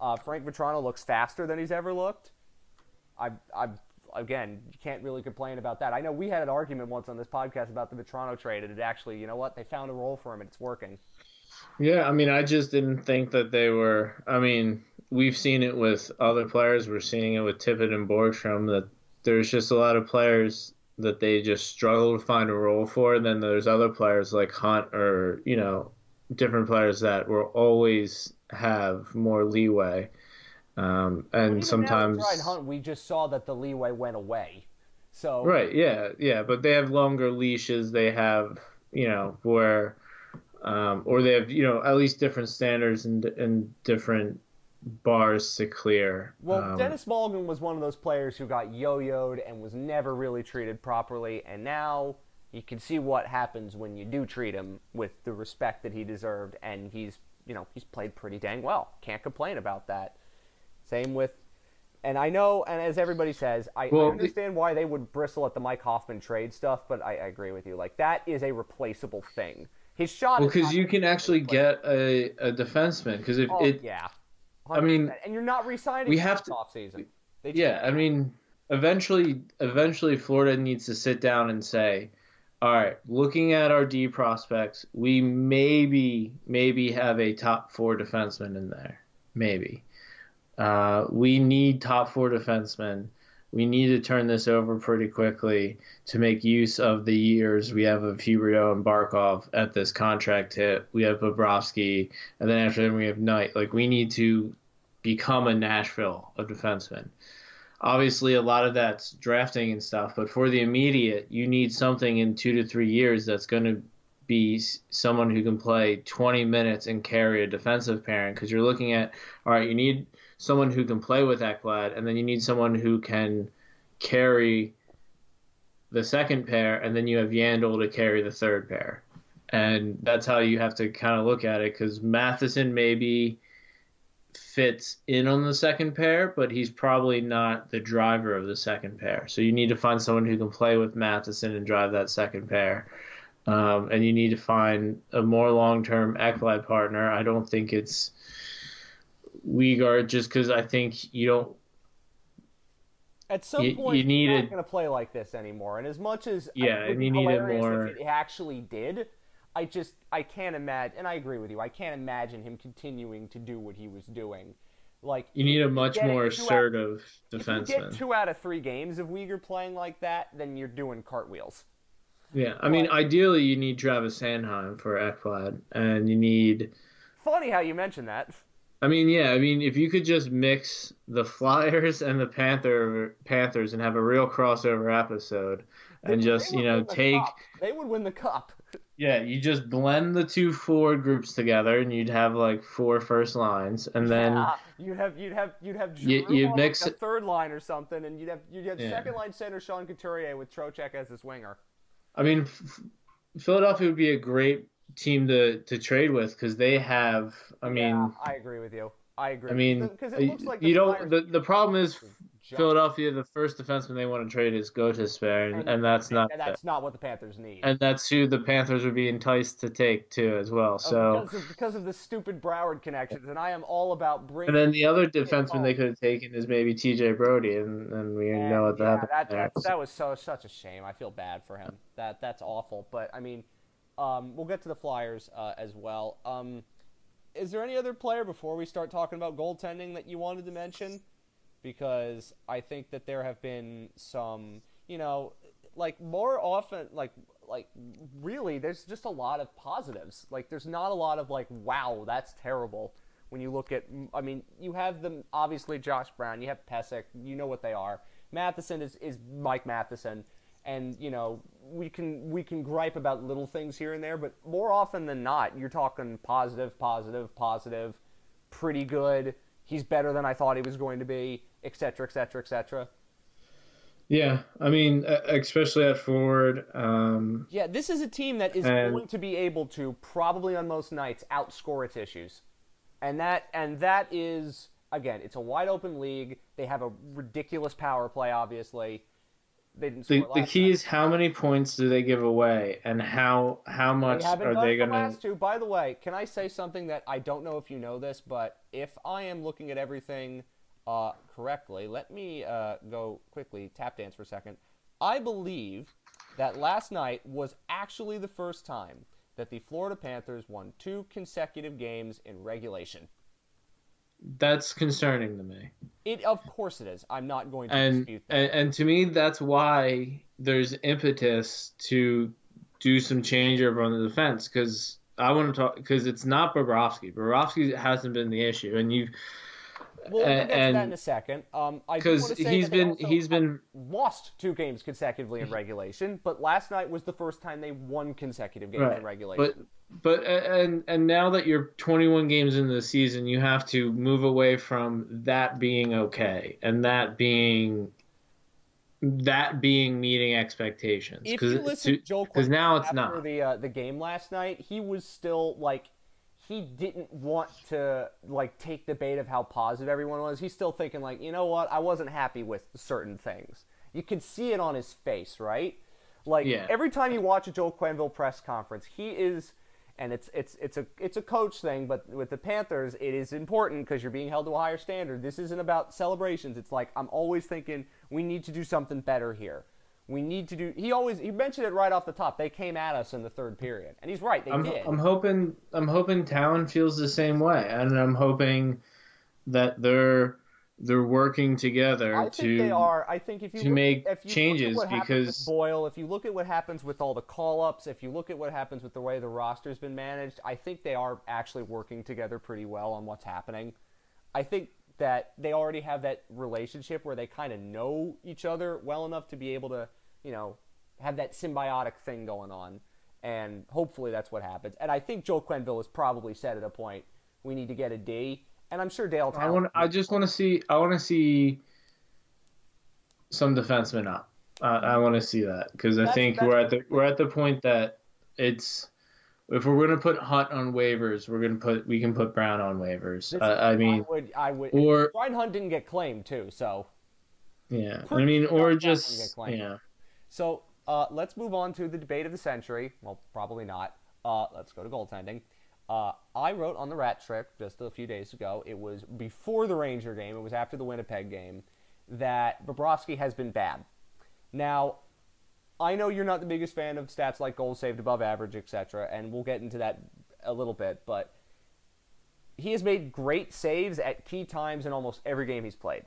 Uh, Frank Vatrano looks faster than he's ever looked. I, I, again, you can't really complain about that. I know we had an argument once on this podcast about the Vatrano trade, and it actually, you know what? They found a role for him, and it's working. Yeah, I mean, I just didn't think that they were. I mean, we've seen it with other players. We're seeing it with Tippett and Borgstrom that there's just a lot of players that they just struggle to find a role for. And then there's other players like Hunt or, you know, different players that will always have more leeway. Um, and sometimes. now Hunt, we just saw that the leeway went away. So Right, yeah, yeah, but they have longer leashes. They have, you know, where, um, or they have, you know, at least different standards and and different bars to clear. Well, Um, Denis Malgin was one of those players who got yo-yoed and was never really treated properly, and now you can see what happens when you do treat him with the respect that he deserved, and he's, you know, he's played pretty dang well. Can't complain about that. Same with, and I know, and as everybody says, I, I Well, understand why they would bristle at the Mike Hoffman trade stuff, but I, I agree with you. Like that is a replaceable thing. His shot. well, because you can actually get a, a defenseman. Because if Oh, it, yeah. I mean, and you're not re-signing we have this to- offseason. Yeah, I mean, eventually, eventually, Florida needs to sit down and say, all right, looking at our D prospects, we maybe, maybe have a top four defenseman in there, maybe. Uh, we need top four defensemen. We need to turn this over pretty quickly to make use of the years we have of Huberdeau and Barkov at this contract hit. We have Bobrovsky, and then after them we have Knight. Like we need to become a Nashville of defensemen. Obviously, a lot of that's drafting and stuff, but for the immediate, you need something in two to three years that's going to be someone who can play 20 minutes and carry a defensive pairing because you're looking at, all right, you need someone who can play with Ekblad, and then you need someone who can carry the second pair, and then you have Yandel to carry the third pair. And that's how you have to kind of look at it because Matheson maybe fits in on the second pair, but he's probably not the driver of the second pair. So you need to find someone who can play with Matheson and drive that second pair. Um, and you need to find a more long-term Ekblad partner. I don't think it's Weegar just because I think you don't. At some You- point, you he's need not going to play like this anymore. And as much as Yeah, would you need a more- if it actually did, I just I can't imagine. And I agree with you. I can't imagine him continuing to do what he was doing. Like You need a much more two out- assertive If you get two out of three games of Weegar playing like that, then you're doing cartwheels. Yeah, I mean, ideally you need Travis Sanheim for Ekblad, and you need. Funny how you mentioned that. I mean, yeah, I mean, if you could just mix the Flyers and the Panther Panthers and have a real crossover episode, and They- just they you know take cup. They would win the cup. yeah, you just blend the two forward groups together, and you'd have like four first lines, and then Yeah, you'd have you'd have you'd have You- Giroux you on, mix like, third line or something, and you'd have you'd have Yeah. second line center Sean Couturier with Trocheck as his winger. I mean, F- Philadelphia would be a great team to to trade with because they have. I mean. yeah, I agree with you. I agree. I mean, because it looks like you don't. The, the problem is. Philadelphia. The first defenseman they want to trade is Gostisbehere, and, and that's not. and that's not what the Panthers need. and that's who the Panthers would be enticed to take too, as well. Oh, So, because of, because of the stupid Broward connections, and I am all about bringing. and then the other defenseman they could have taken is maybe T.J. Brodie, and, and we And, know what yeah, happened that, that, that was so such a shame. I feel bad for him. That that's awful. But I mean, Um, we'll get to the Flyers uh, as well. Um, is there any other player before we start talking about goaltending that you wanted to mention? Because I think that there have been some, you know, like more often, like like really, there's just a lot of positives. Like there's not a lot of like, wow, that's terrible. When you look at, I mean, you have them obviously Josh Brown, you have Pysyk, you know what they are. Matheson is, is Mike Matheson, and you know we can we can gripe about little things here and there, but more often than not, you're talking positive, positive, positive, pretty good. He's better than I thought he was going to be, etc., etc., etc. Yeah, I mean, especially at forward. Um, yeah, this is a team that is and... going to be able to probably on most nights outscore its issues, and that and that is again, it's a wide open league. They have a ridiculous power play, obviously. They didn't the, the key is how many points do they give away, and how how much they are they going to? Last two. By the way, can I say something that I don't know if you know this, but if I am looking at everything uh, correctly, let me uh, go quickly tap dance for a second. I believe that last night was actually the first time that the Florida Panthers won two consecutive games in regulation. That's concerning to me. It of course it is. I'm not going to and, dispute that. And, and to me, that's why there's impetus to do some changeover on the defense because I want to talk because it's not Bobrovsky. Bobrovsky hasn't been the issue, and you We'll get to that in a second. Um, because he's been he's been lost two games consecutively in regulation, but last night was the first time they won consecutive games right. in regulation. But but and and now that you're 21 games into the season, you have to move away from that being okay and that being that being meeting expectations. If you listen to Joel, because now it's not the uh, the game last night, he was still like he didn't want to like take the bait of how positive everyone was. He's still thinking like, you know what, I wasn't happy with certain things. You could see it on his face, right? Like yeah. every time you watch a Joel Quenneville press conference, he is, and it's it's it's a it's a coach thing, but with the Panthers, it is important because you're being held to a higher standard. This isn't about celebrations. It's like I'm always thinking we need to do something better here. We need to do. He always he mentioned it right off the top. They came at us in the third period, and he's right. They I'm, did. I'm hoping I'm hoping Tallon feels the same way, and I'm hoping that they're they're working together I to think they are. I think if you to look, make if you changes look at what because Boyle, if you look at what happens with all the call ups, if you look at what happens with the way the roster's been managed, I think they are actually working together pretty well on what's happening. I think that they already have that relationship where they kind of know each other well enough to be able to, you know, have that symbiotic thing going on. And hopefully that's what happens. And I think Joel Quenneville has probably said at a point, we need to get a D. And I'm sure Dale. I want. I just want to see. I want to see some defensemen up. Uh, I want to see that because I think we're at the we're at the point that it's if we're gonna put Hunt on waivers, we're gonna put we can put Brown on waivers. Uh, I mean, I would, I would. Or Brian Hunt didn't get claimed too, so. Yeah, I mean, or just yeah. So uh, let's move on to the debate of the century. Well, probably not. Uh, let's go to goaltending. Uh, I wrote on the Rat Trick just a few days ago. It was before the Ranger game. It was after the Winnipeg game that Bobrovsky has been bad. Now, I know you're not the biggest fan of stats like goals saved above average, etc., and we'll get into that a little bit, but he has made great saves at key times in almost every game he's played.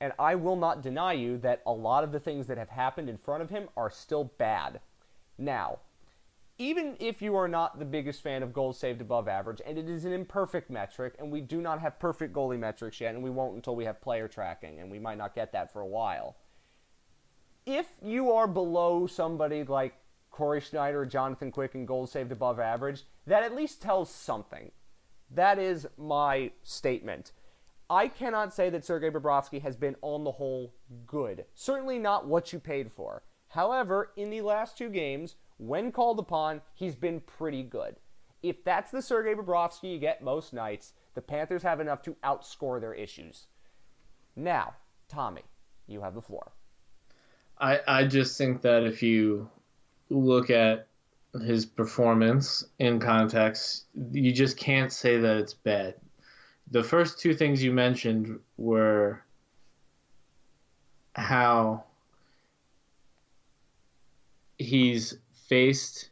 And I will not deny you that a lot of the things that have happened in front of him are still bad. Now, even if you are not the biggest fan of goals saved above average, and it is an imperfect metric, and we do not have perfect goalie metrics yet, and we won't until we have player tracking, and we might not get that for a while if you are below somebody like Cory Schneider or Jonathan Quick and goals saved above average, that at least tells something. That is my statement. I cannot say that Sergei Bobrovsky has been on the whole good. Certainly not what you paid for. However, in the last two games, when called upon, he's been pretty good. If that's the Sergei Bobrovsky you get most nights, the Panthers have enough to outscore their issues. Now, Tommy, you have the floor. I I just think that if you look at his performance in context, you just can't say that it's bad. The first two things you mentioned were how he's faced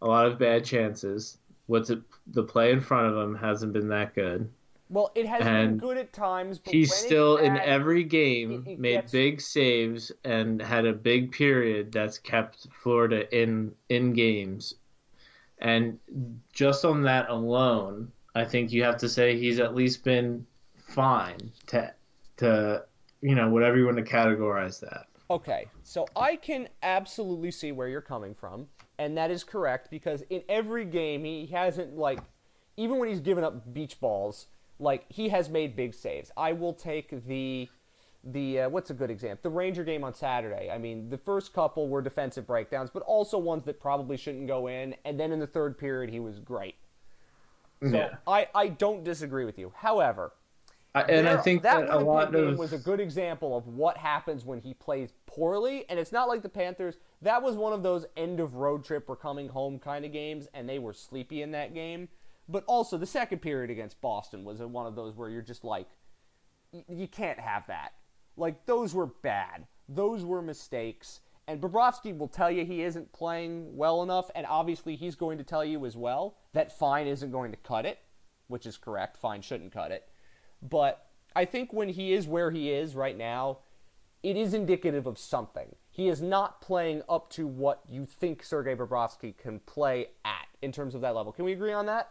a lot of bad chances. What's it, the play in front of him hasn't been that good. Well, it has been good at times, but He's still in every game it- it made gets- big saves and had a big period that's kept Florida in in games. And just on that alone, I think you have to say he's at least been fine to to you know whatever you want to categorize that. Okay, so I can absolutely see where you're coming from, and that is correct because in every game he hasn't like, even when he's given up beach balls, like he has made big saves. I will take the, the uh, what's a good example? The Ranger game on Saturday. I mean, the first couple were defensive breakdowns, but also ones that probably shouldn't go in. And then in the third period, he was great. So Yeah. I, I don't disagree with you. However, I, and I think that, a lot of was a good example of what happens when he plays poorly. And it's not like the Panthers. That was one of those end of road trip, we're coming home kind of games, and they were sleepy in that game. But also the second period against Boston was one of those where you're just like, you can't have that. Like those were bad. Those were mistakes. And Bobrovsky will tell you he isn't playing well enough, and obviously he's going to tell you as well that fine isn't going to cut it, which is correct. Fine shouldn't cut it. But I think when he is where he is right now, it is indicative of something. He is not playing up to what you think Sergei Bobrovsky can play at in terms of that level. Can we agree on that?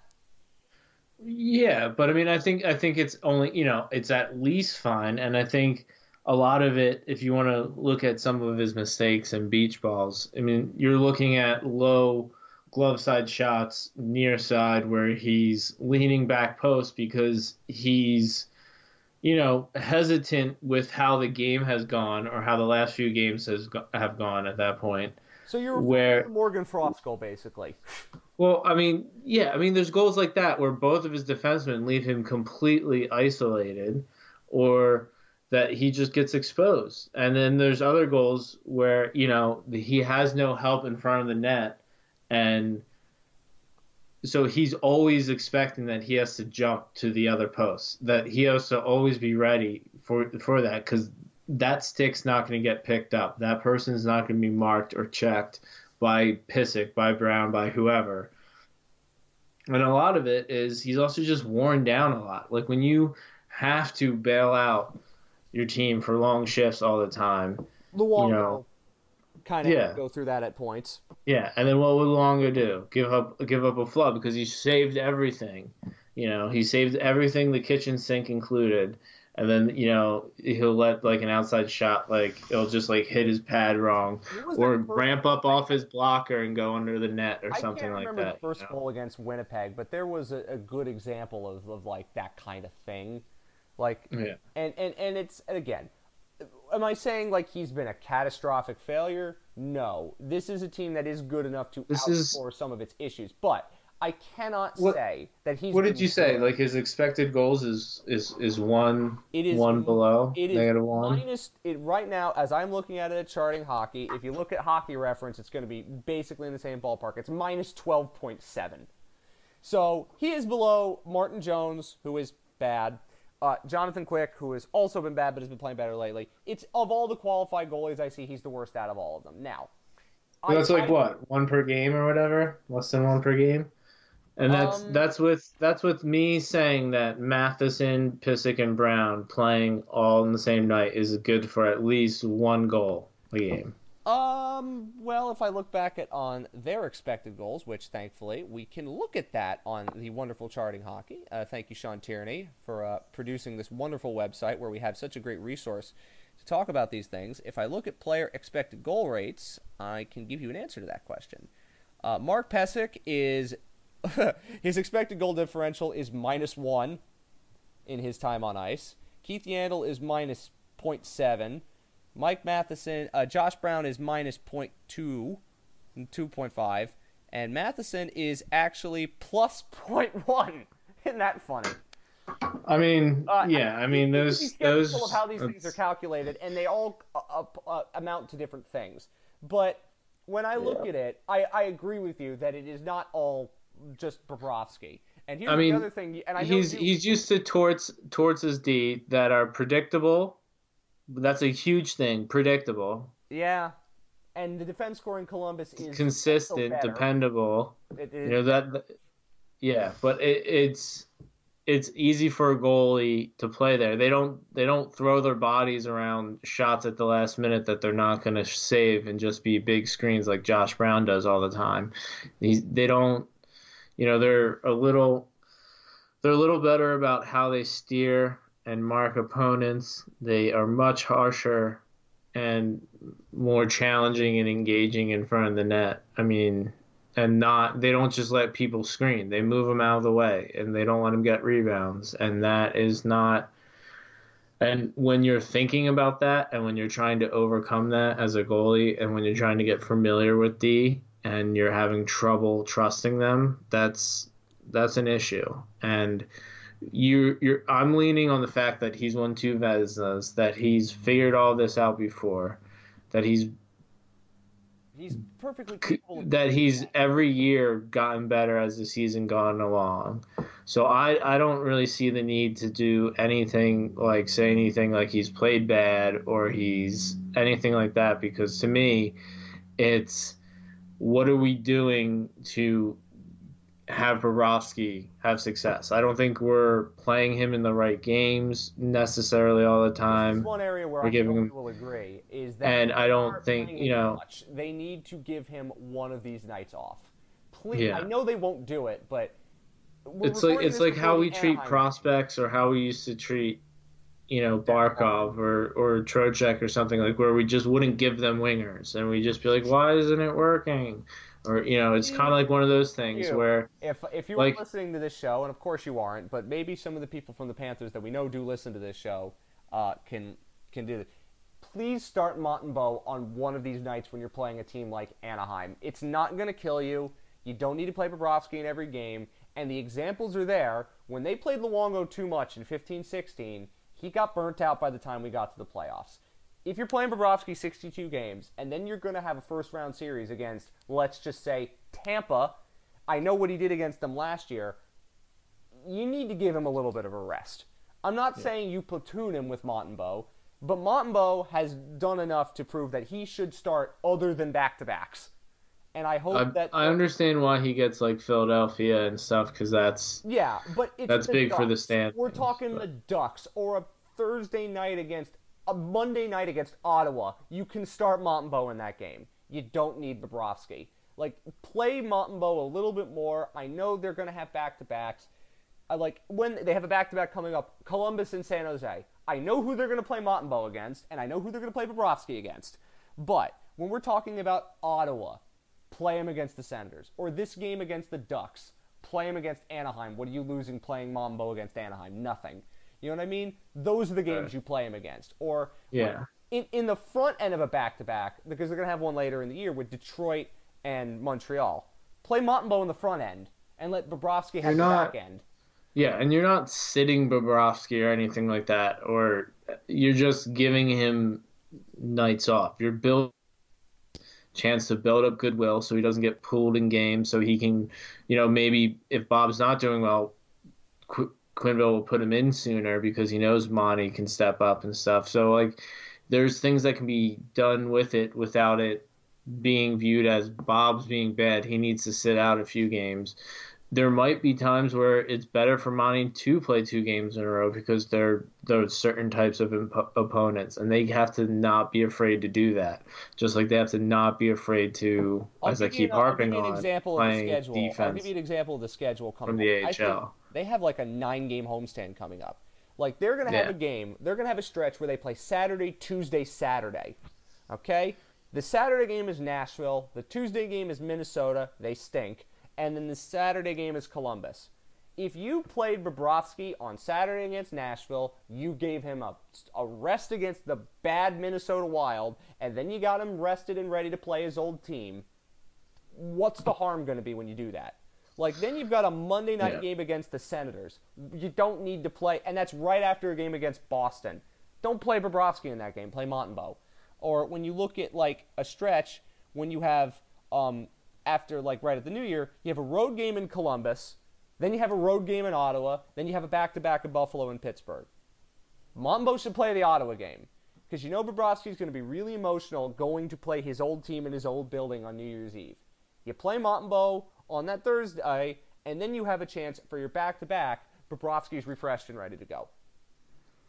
Yeah, but I mean, I think I think it's only you know it's at least fine, and I think a lot of it, if you want to look at some of his mistakes and beach balls, I mean, you're looking at low glove side shots near side where he's leaning back post because he's you know hesitant with how the game has gone or how the last few games has have gone at that point. So you're Where- Morgan Frost goal, basically. Well, I mean, yeah, I mean, there's goals like that where both of his defensemen leave him completely isolated, or that he just gets exposed. And then there's other goals where you know he has no help in front of the net, and so he's always expecting that he has to jump to the other post. That he has to always be ready for for that because that stick's not going to get picked up. That person's not going to be marked or checked by Pysyk, by Brown, by whoever. And a lot of it is he's also just worn down a lot. Like when you have to bail out your team for long shifts all the time. Luongo You know, kind of yeah. go through that at points. Yeah, and then what would Luongo do? Give up give up a flub because he saved everything. You know, he saved everything, the kitchen sink included. And then, you know, he'll let like an outside shot like it'll just like hit his pad wrong. Or ramp up off his blocker and go under the net or I something can't like remember the first you know? goal against Winnipeg, but there was a, a good example of, of like that kind of thing. Like, Yeah. and, and, and it's, and again, am I saying like he's been a catastrophic failure? No. This is a team that is good enough to This is- outscore some of its issues, but I cannot What- say that he's. What did you say? Like his expected goals is is is one It is one below It is negative one. minus it right now as I'm looking at it at charting hockey. If you look at hockey reference, it's going to be basically in the same ballpark. It's minus twelve point seven. So he is below Martin Jones, who is bad. Uh, Jonathan Quick, who has also been bad but has been playing better lately. It's of all the qualified goalies I see, he's the worst out of all of them. Now, That's like I- what one per game or whatever, less than one per game. And that's Um, that's with that's with me saying that Matheson, Pysyk, and Brown playing all in the same night is good for at least one goal a game. Um, well, if I look back at on their expected goals, which thankfully we can look at that on the wonderful charting hockey. Uh, thank you, Sean Tierney, for uh, producing this wonderful website where we have such a great resource to talk about these things. If I look at player expected goal rates, I can give you an answer to that question. Uh, Mark Pysyk is his expected goal differential is minus one in his time on ice. Keith Yandle is minus 0.7. Mike Matheson, uh, Josh Brown is minus 0.2, 2.5, and Matheson is actually plus 0.1. Isn't that funny? I mean, Uh, yeah, I mean those those. of how these things are calculated, and they all uh, uh, amount to different things. But when I look Yeah. at it, I, I agree with you that it is not all just Bobrovsky. And here's I mean, the other thing, and I he's you- he's used to torts towards his D that are predictable. That's a huge thing, predictable. yeah, and the defense score in Columbus is consistent, dependable. It- You know that, yeah, but it, it's it's easy for a goalie to play there. They don't they don't throw their bodies around shots at the last minute that they're not going to save and just be big screens like Josh Brown does all the time. These they don't, you know, they're a little they're a little better about how they steer and mark opponents. They are much harsher and more challenging and engaging in front of the net. I mean, and not they don't just let people screen. They move them out of the way and they don't let them get rebounds. And that is not. And when you're thinking about that, and when you're trying to overcome that as a goalie, and when you're trying to get familiar with D, and you're having trouble trusting them, that's that's an issue. And you you're I'm leaning on the fact that he's won two Vezinas, that he's figured all this out before, that he's he's perfectly capable that he's that. every year gotten better as the season gone along. So I I don't really see the need to do anything like say anything like he's played bad or he's anything like that because to me it's what are we doing to have Bobrovsky have success? I don't think we're playing him in the right games necessarily all the time. one area where we're I giving him- will agree is that And I don't think, you know- much, they need to give him one of these nights off. Please, Yeah. I know they won't do it, but it's like it's like how we treat Anaheim prospects or how we used to treat you know Barkov or or Trocheck or something like where we just wouldn't give them wingers and we just be like why isn't it working or you know it's kind of like one of those things You. where If if you Like- listening to this show, and of course you aren't, but maybe some of the people from the Panthers that we know do listen to this show uh, can can do this. Please start Montembeault on one of these nights when you're playing a team like Anaheim. It's not going to kill you. You don't need to play Bobrovsky in every game, and the examples are there. When they played Luongo too much in 15-16, he got burnt out by the time we got to the playoffs. If you're playing Bobrovsky 62 games, and then you're going to have a first round series against, let's just say, Tampa, I know what he did against them last year. You need to give him a little bit of a rest. I'm not saying you platoon him with Montembeault, but Montembeault has done enough to prove that he should start other than back to backs. And I hope I, that I understand why he gets like Philadelphia and stuff because that's Yeah, but it's That's big for the stand. We're talking but- the Ducks or a Thursday night against a Monday night against Ottawa. You can start Montembeault in that game. You don't need Bobrovsky. Like play Montembeault a little bit more. I know they're going to have back to backs. I like when they have a back to back coming up. Columbus and San Jose. I know who they're going to play Montembeault against, and I know who they're going to play Bobrovsky against. But when we're talking about Ottawa, play him against the Senators, or this game against the Ducks, play him against Anaheim. What are you losing playing Mambo against Anaheim? Nothing. You know what I mean? Those are the games Right. you play him against. Or Yeah. in in the front end of a back to back, because they're gonna have one later in the year with Detroit and Montreal. Play Montembeault in the front end and let Bobrovsky have You're the not- back end. Yeah, and you're not sitting Bobrovsky or anything like that, or you're just giving him nights off. You're building chance to build up goodwill so he doesn't get pulled in games, so he can, you know, maybe if Bob's not doing well, Qu- Quenneville will put him in sooner because he knows Monty can step up and stuff. So like, there's things that can be done with it without it being viewed as Bob's being bad. He needs to sit out a few games there might be times where it's better for Monty to play two games in a row because they're there's certain types of imp- opponents, and they have to not be afraid to do that. Just like they have to not be afraid to, I'll as I keep an- I'll harping give you an on, example of the playing schedule. I'll give you an example of the schedule coming from the up. AHL. They have like a nine game homestand coming up. Like they're gonna have Yeah. a game. They're gonna have a stretch where they play Saturday, Tuesday, Saturday. Okay. The Saturday game is Nashville. The Tuesday game is Minnesota. They stink. And then the Saturday game is Columbus. If you played Bobrovsky on Saturday against Nashville, you gave him a, a rest against the bad Minnesota Wild, and then you got him rested and ready to play his old team what's the harm going to be when you do that? Like then you've got a Monday night Yeah. game against the Senators. You don't need to play, and that's right after a game against Boston. Don't play Bobrovsky in that game. Play Montembeault. Or when you look at like a stretch when you have um, after like right at the New Year, you have a road game in Columbus, then you have a road game in Ottawa, then you have a back to back in Buffalo and Pittsburgh. Montembeault should play the Ottawa game because you know Bobrovsky's going to be really emotional going to play his old team in his old building on New Year's Eve. You play Montembeault on that Thursday, and then you have a chance for your back to back. Bobrovsky's refreshed and ready to go.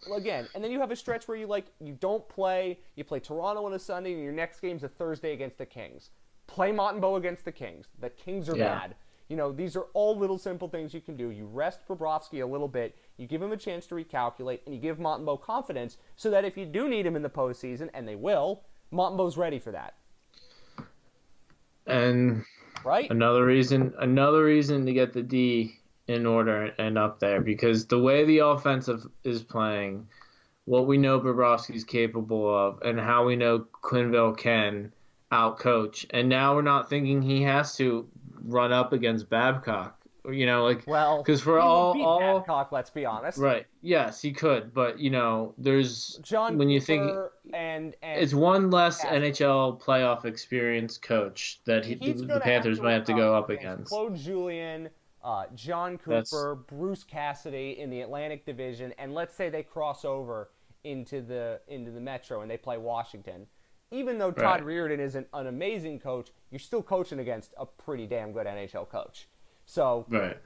Well, again, and then you have a stretch where you like you don't play. You play Toronto on a Sunday, and your next game's a Thursday against the Kings. Play Montembeault against the Kings. The Kings are Yeah. bad. You know, these are all little simple things you can do. You rest Bobrovsky a little bit, you give him a chance to recalculate, and you give Montembeault confidence so that if you do need him in the postseason, and they will, Montembeault's ready for that. And Right? another reason, another reason to get the D in order and up there because the way the offensive is playing, what we know Bobrovsky's capable of, and how we know Quenneville can outcoach, and now we're not thinking he has to run up against Babcock. You know, like well, because for all- all- Babcock, let's be honest. right, yes, he could, but you know, there's John when you think and and it's one less Yeah. NHL playoff experience coach that he, the Panthers to might have to go up against against. Claude Julien, uh, Jon That's- Cooper, Bruce Cassidy in the Atlantic Division, and let's say they cross over into the into the Metro and they play Washington. Even though Todd Right. Reirden isn't an amazing coach, you're still coaching against a pretty damn good NHL coach. So Right.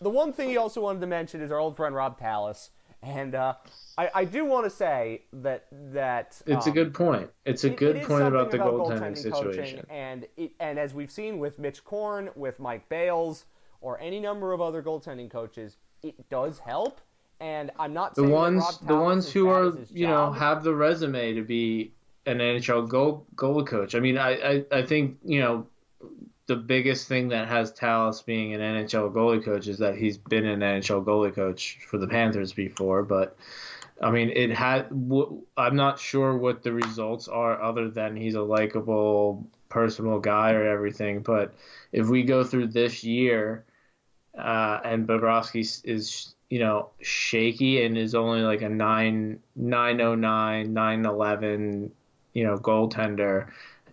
the one thing he also wanted to mention is our old friend Robb Tallas, and uh, I, I do want to say that that It's a um, good point. It's a good it point about the goaltending coaching, situation. and it, and as we've seen with Mitch Korn, with Mike Bales, or any number of other goaltending coaches, it does help. And I'm not The ones, the ones who are, you know, have the resume to be an NHL goal goalie coach. I mean, I, I, I think you know, the biggest thing that has Tallas being an NHL goalie coach is that he's been an NHL goalie coach for the Panthers before. But I mean, it had. I'm not sure what the results are, other than he's a likable, personal guy or everything. But if we go through this year, uh, and Bobrovsky is you know shaky and is only like a nine nine oh nine nine eleven you know goaltender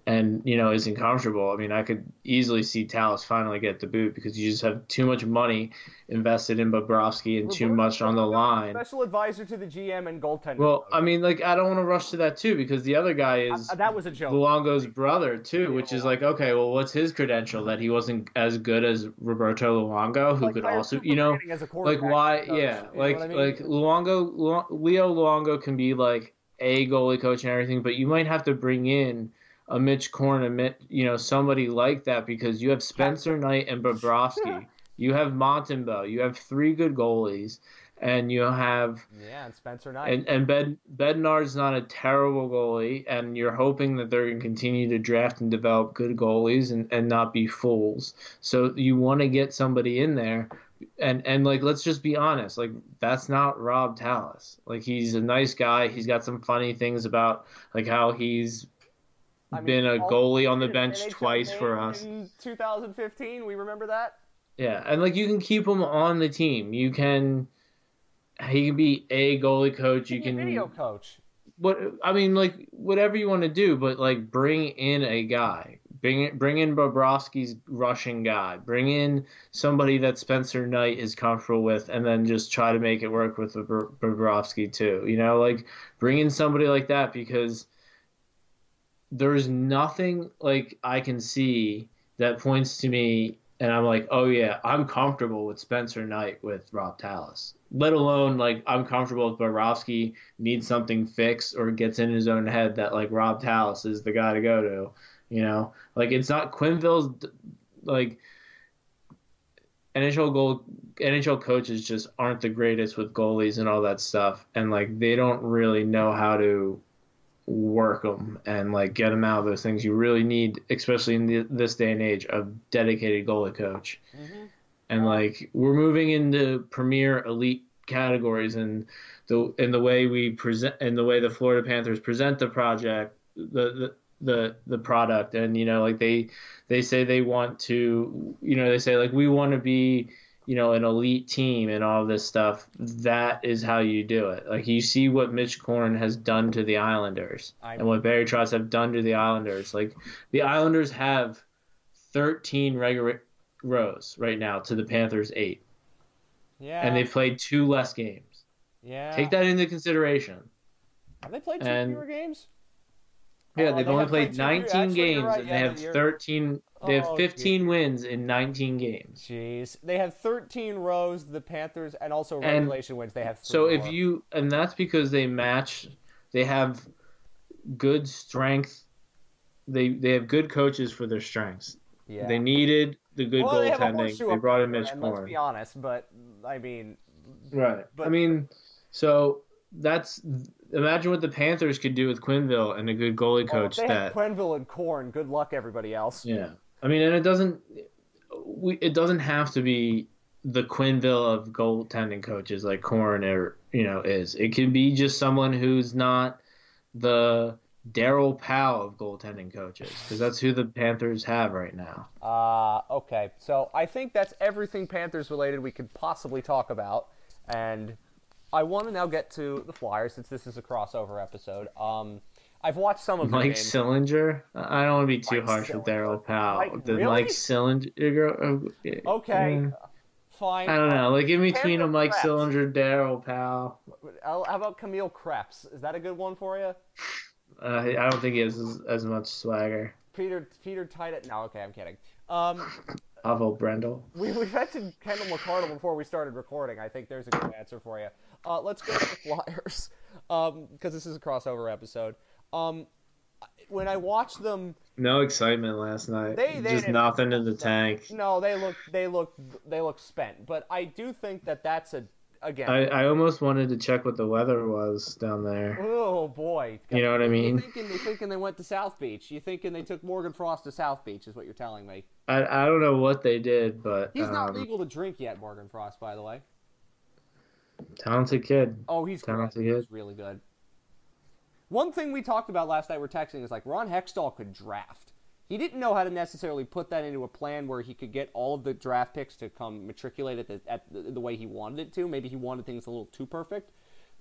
and you know isn't comfortable. I mean, I could easily see Tallas finally get the boot because you just have too much money invested in Bobrovsky and too much on the line. Special advisor to the GM and goaltender. Well. I mean, like I don't want to rush to that too because the other guy is that was a joke. Luongo's brother too, which is like okay, well, what's his credential that he wasn't as good as Roberto Luongo, who Like could also, you know, like why? Yeah, you know like I mean? like Luongo, Lu- Leo Luongo can be like a goalie coach and everything, but you might have to bring in a Mitch Korn, a Mit, you know, somebody like that because you have Spencer Knight and Bobrovsky, you have Montembeault, you have three good goalies, and you have yeah, and Spencer Knight. and and Bed Bednar's not a terrible goalie, and you're hoping that they're going to continue to draft and develop good goalies and, and not be fools. So you want to get somebody in there, and and like let's just be honest, like that's not Robb Tallas. Like he's a nice guy. He's got some funny things about like how he's I mean, been a goalie on the bench twice for us. In 2015, we remember that. Yeah, and like you can keep him on the team. You can. He can be a goalie coach. You can video coach. what I mean, like whatever you want to do, but like bring in a guy, bring bring in Bobrovsky's rushing guy, bring in somebody that Spencer Knight is comfortable with, and then just try to make it work with Bob- Bobrovsky too. You know, like bring in somebody like that because there's nothing like I can see that points to me. And I'm like, oh yeah, I'm comfortable with Spencer Knight with Robb Tallas. Let alone like I'm comfortable with Bobrovsky needs something fixed or gets in his own head that like Robb Tallas is the guy to go to. You know, like it's not Quenneville's like NHL goal NHL coaches just aren't the greatest with goalies and all that stuff, and like they don't really know how to work them and like get them out of those things. You really need, especially in the, this day and age, a dedicated goalie coach Mhm. and like we're moving into premier elite categories and the in the way we present and the way the Florida Panthers present the project the the the, the product and you know like they they say they want to you know they say like we want to be you know an elite team and all this stuff that is how you do it like you see what Mitch Korn has done to the Islanders I- and what Barry Trotz have done to the Islanders like the Islanders have 13 regular ROWs right now to the Panthers eight, Yeah. and they've played two less games. yeah. Take that into consideration. Have they played two And- fewer games? Yeah, Oh, they've they only played played two fewer- 19 actually, games right, and yeah, they have you're- 13 they have Oh, 15 wins in 19 games. Jeez, they have 13 ROWs. The Panthers, and also And regulation wins. They have. So if more. you and that's because they match they have good strength they they have good coaches for their strengths. yeah. They needed the good well, they goaltending. horseshoe They brought in Mitch and Let's be honest, but I mean, Right. But- I mean, so that's imagine what the Panthers could do with Quenneville and a good goalie well, coach they that have Quenneville and Korn. Good luck, everybody else. Yeah, I mean, and it doesn't. We it doesn't have to be the Quenneville of goaltending coaches like Korn or you know is. It can be just someone who's not the Daryl Powell of goaltending coaches because that's who the Panthers have right now. Uh, okay, so I think that's everything Panthers related we could possibly talk about, and I want to now get to the Flyers since this is a crossover episode. Um, I've watched some of the Mike games. Sillinger. I don't want to be too Mike harsh with Daryl Powell. Mike- the really? Mike Sillinger. uh, Okay, mm, fine. I don't know. Like in between a Mike Krebs. Sillinger, Daryl Powell. How how about Kamil Kreps? Is that a good one for you? Uh, I don't think he has as, as much swagger. Peter Peter Titus? No, okay, I'm kidding. Um, Pavel Brendl. we we mentioned Kenndal McArdle before we started recording. I think there's a good answer for you. Uh, let's go to the Flyers because this is a crossover episode. Um, when I watched them, No excitement last night. They- they Just nothing in the tank. no, they look they look they look spent. But I do think that that's a again. I, I almost wanted to check what the weather was down there. Oh boy! You know what I You mean? thinking they thinking they went to South Beach? You thinking they took Morgan Frost to South Beach? Is what you're telling me? I, I don't know what they did, but He's not um, legal to drink yet, Morgan Frost. By the way. Talented kid. Oh, he's great. Talented He's kid. really good. One thing we talked about last night, we're texting, is like Ron Hextall could draft. He didn't know how to necessarily put that into a plan where he could get all of the draft picks to come matriculate at the, at the, the way he wanted it to. Maybe he wanted things a little too perfect.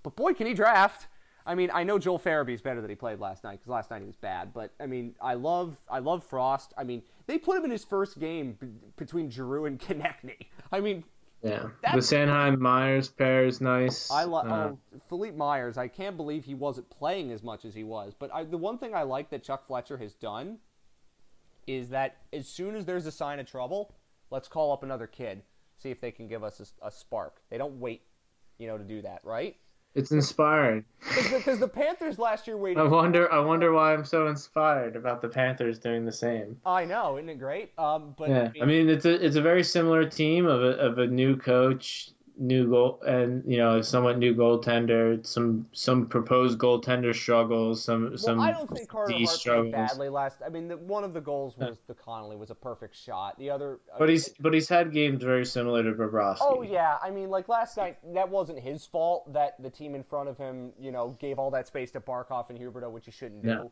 But boy, can he draft! I mean, I know Joel Farabee's better than he played last night because last night he was bad. But I mean, I love I love Frost. I mean, they put him in his first game b- between Giroux and Konecny. I mean, Yeah. That's- The Sanheim Myers pair is nice. I like Uh, oh, Philippe Myers. I can't believe he wasn't playing as much as he was. But I, the one thing I like that Chuck Fletcher has done is that as soon as there's a sign of trouble, let's call up another kid, see if they can give us a, a spark. They don't wait, you know, to do that, right? It's inspiring. Because the, Panthers last year waited. I wonder. I wonder why I'm so inspired about the Panthers doing the same. I know, isn't it great? Um, but Yeah, I mean it's a it's a very similar team of a of a new coach, new goal, and you know somewhat new goaltender. Some some proposed goaltender struggles. Some some I don't think Carter Hart struggles. badly last. I mean, the, one of the goals was the Connolly was a perfect shot. The other, But he's but he's had games very similar to Bobrovsky. Oh yeah, I mean, like last night, that wasn't his fault that the team in front of him, you know, gave all that space to Barkov and Huberdeau, which you shouldn't do.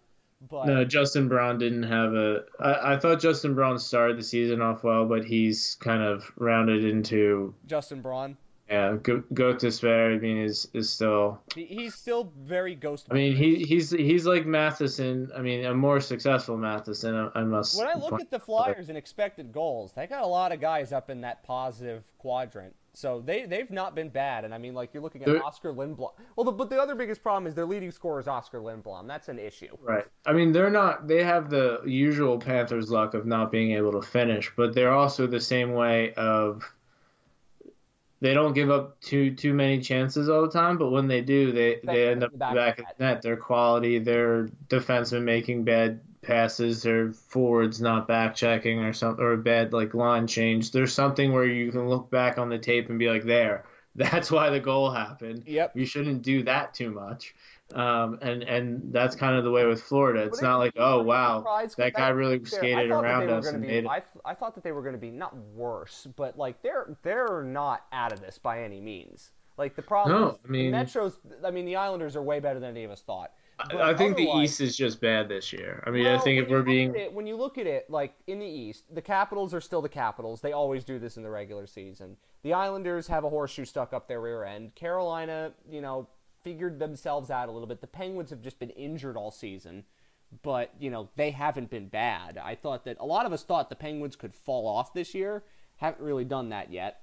But No, Justin Braun didn't have a. I, I thought Justin Braun started the season off well, but he's kind of rounded into Justin Braun, yeah. Go, go to spare. I mean, is is still. he's still very ghost. I mean, he he's he's like Matheson. I mean, a more successful Matheson. I, I must. when I look at the Flyers and expected goals, they got a lot of guys up in that positive quadrant. So they they've not been bad, and I mean, like you're looking at They're- Oskar Lindblom. Well, the, but the other biggest problem is their leading scorer is Oskar Lindblom. That's an issue. Right. I mean, they're not. They have the usual Panthers luck of not being able to finish, but they're also the same way of. They don't give up too too many chances all the time, but when they do, they they end up back back, at the net. Their quality, their defensemen making bad passes, their forwards not back checking or something, or a bad like line change. There's something where you can look back on the tape and be like, there, that's why the goal happened. Yep. You shouldn't do that too much. Um, and and that's kind of the way with Florida. It's not like, oh wow, that guy really skated around us and be, made it. I, I thought that they were going to be not worse, but like they're they're not out of this by any means. Like the problem No, is I mean- the Metros. I mean, the Islanders are way better than any of us thought. But I think the East is just bad this year. I mean, I think if we're being it, when you look at it, like in the East, the Capitals are still the Capitals. They always do this in the regular season. The Islanders have a horseshoe stuck up their rear end. Carolina, you know, figured themselves out a little bit. The Penguins have just been injured all season, but you know they haven't been bad. I thought that a lot of us thought the Penguins could fall off this year. Haven't really done that yet.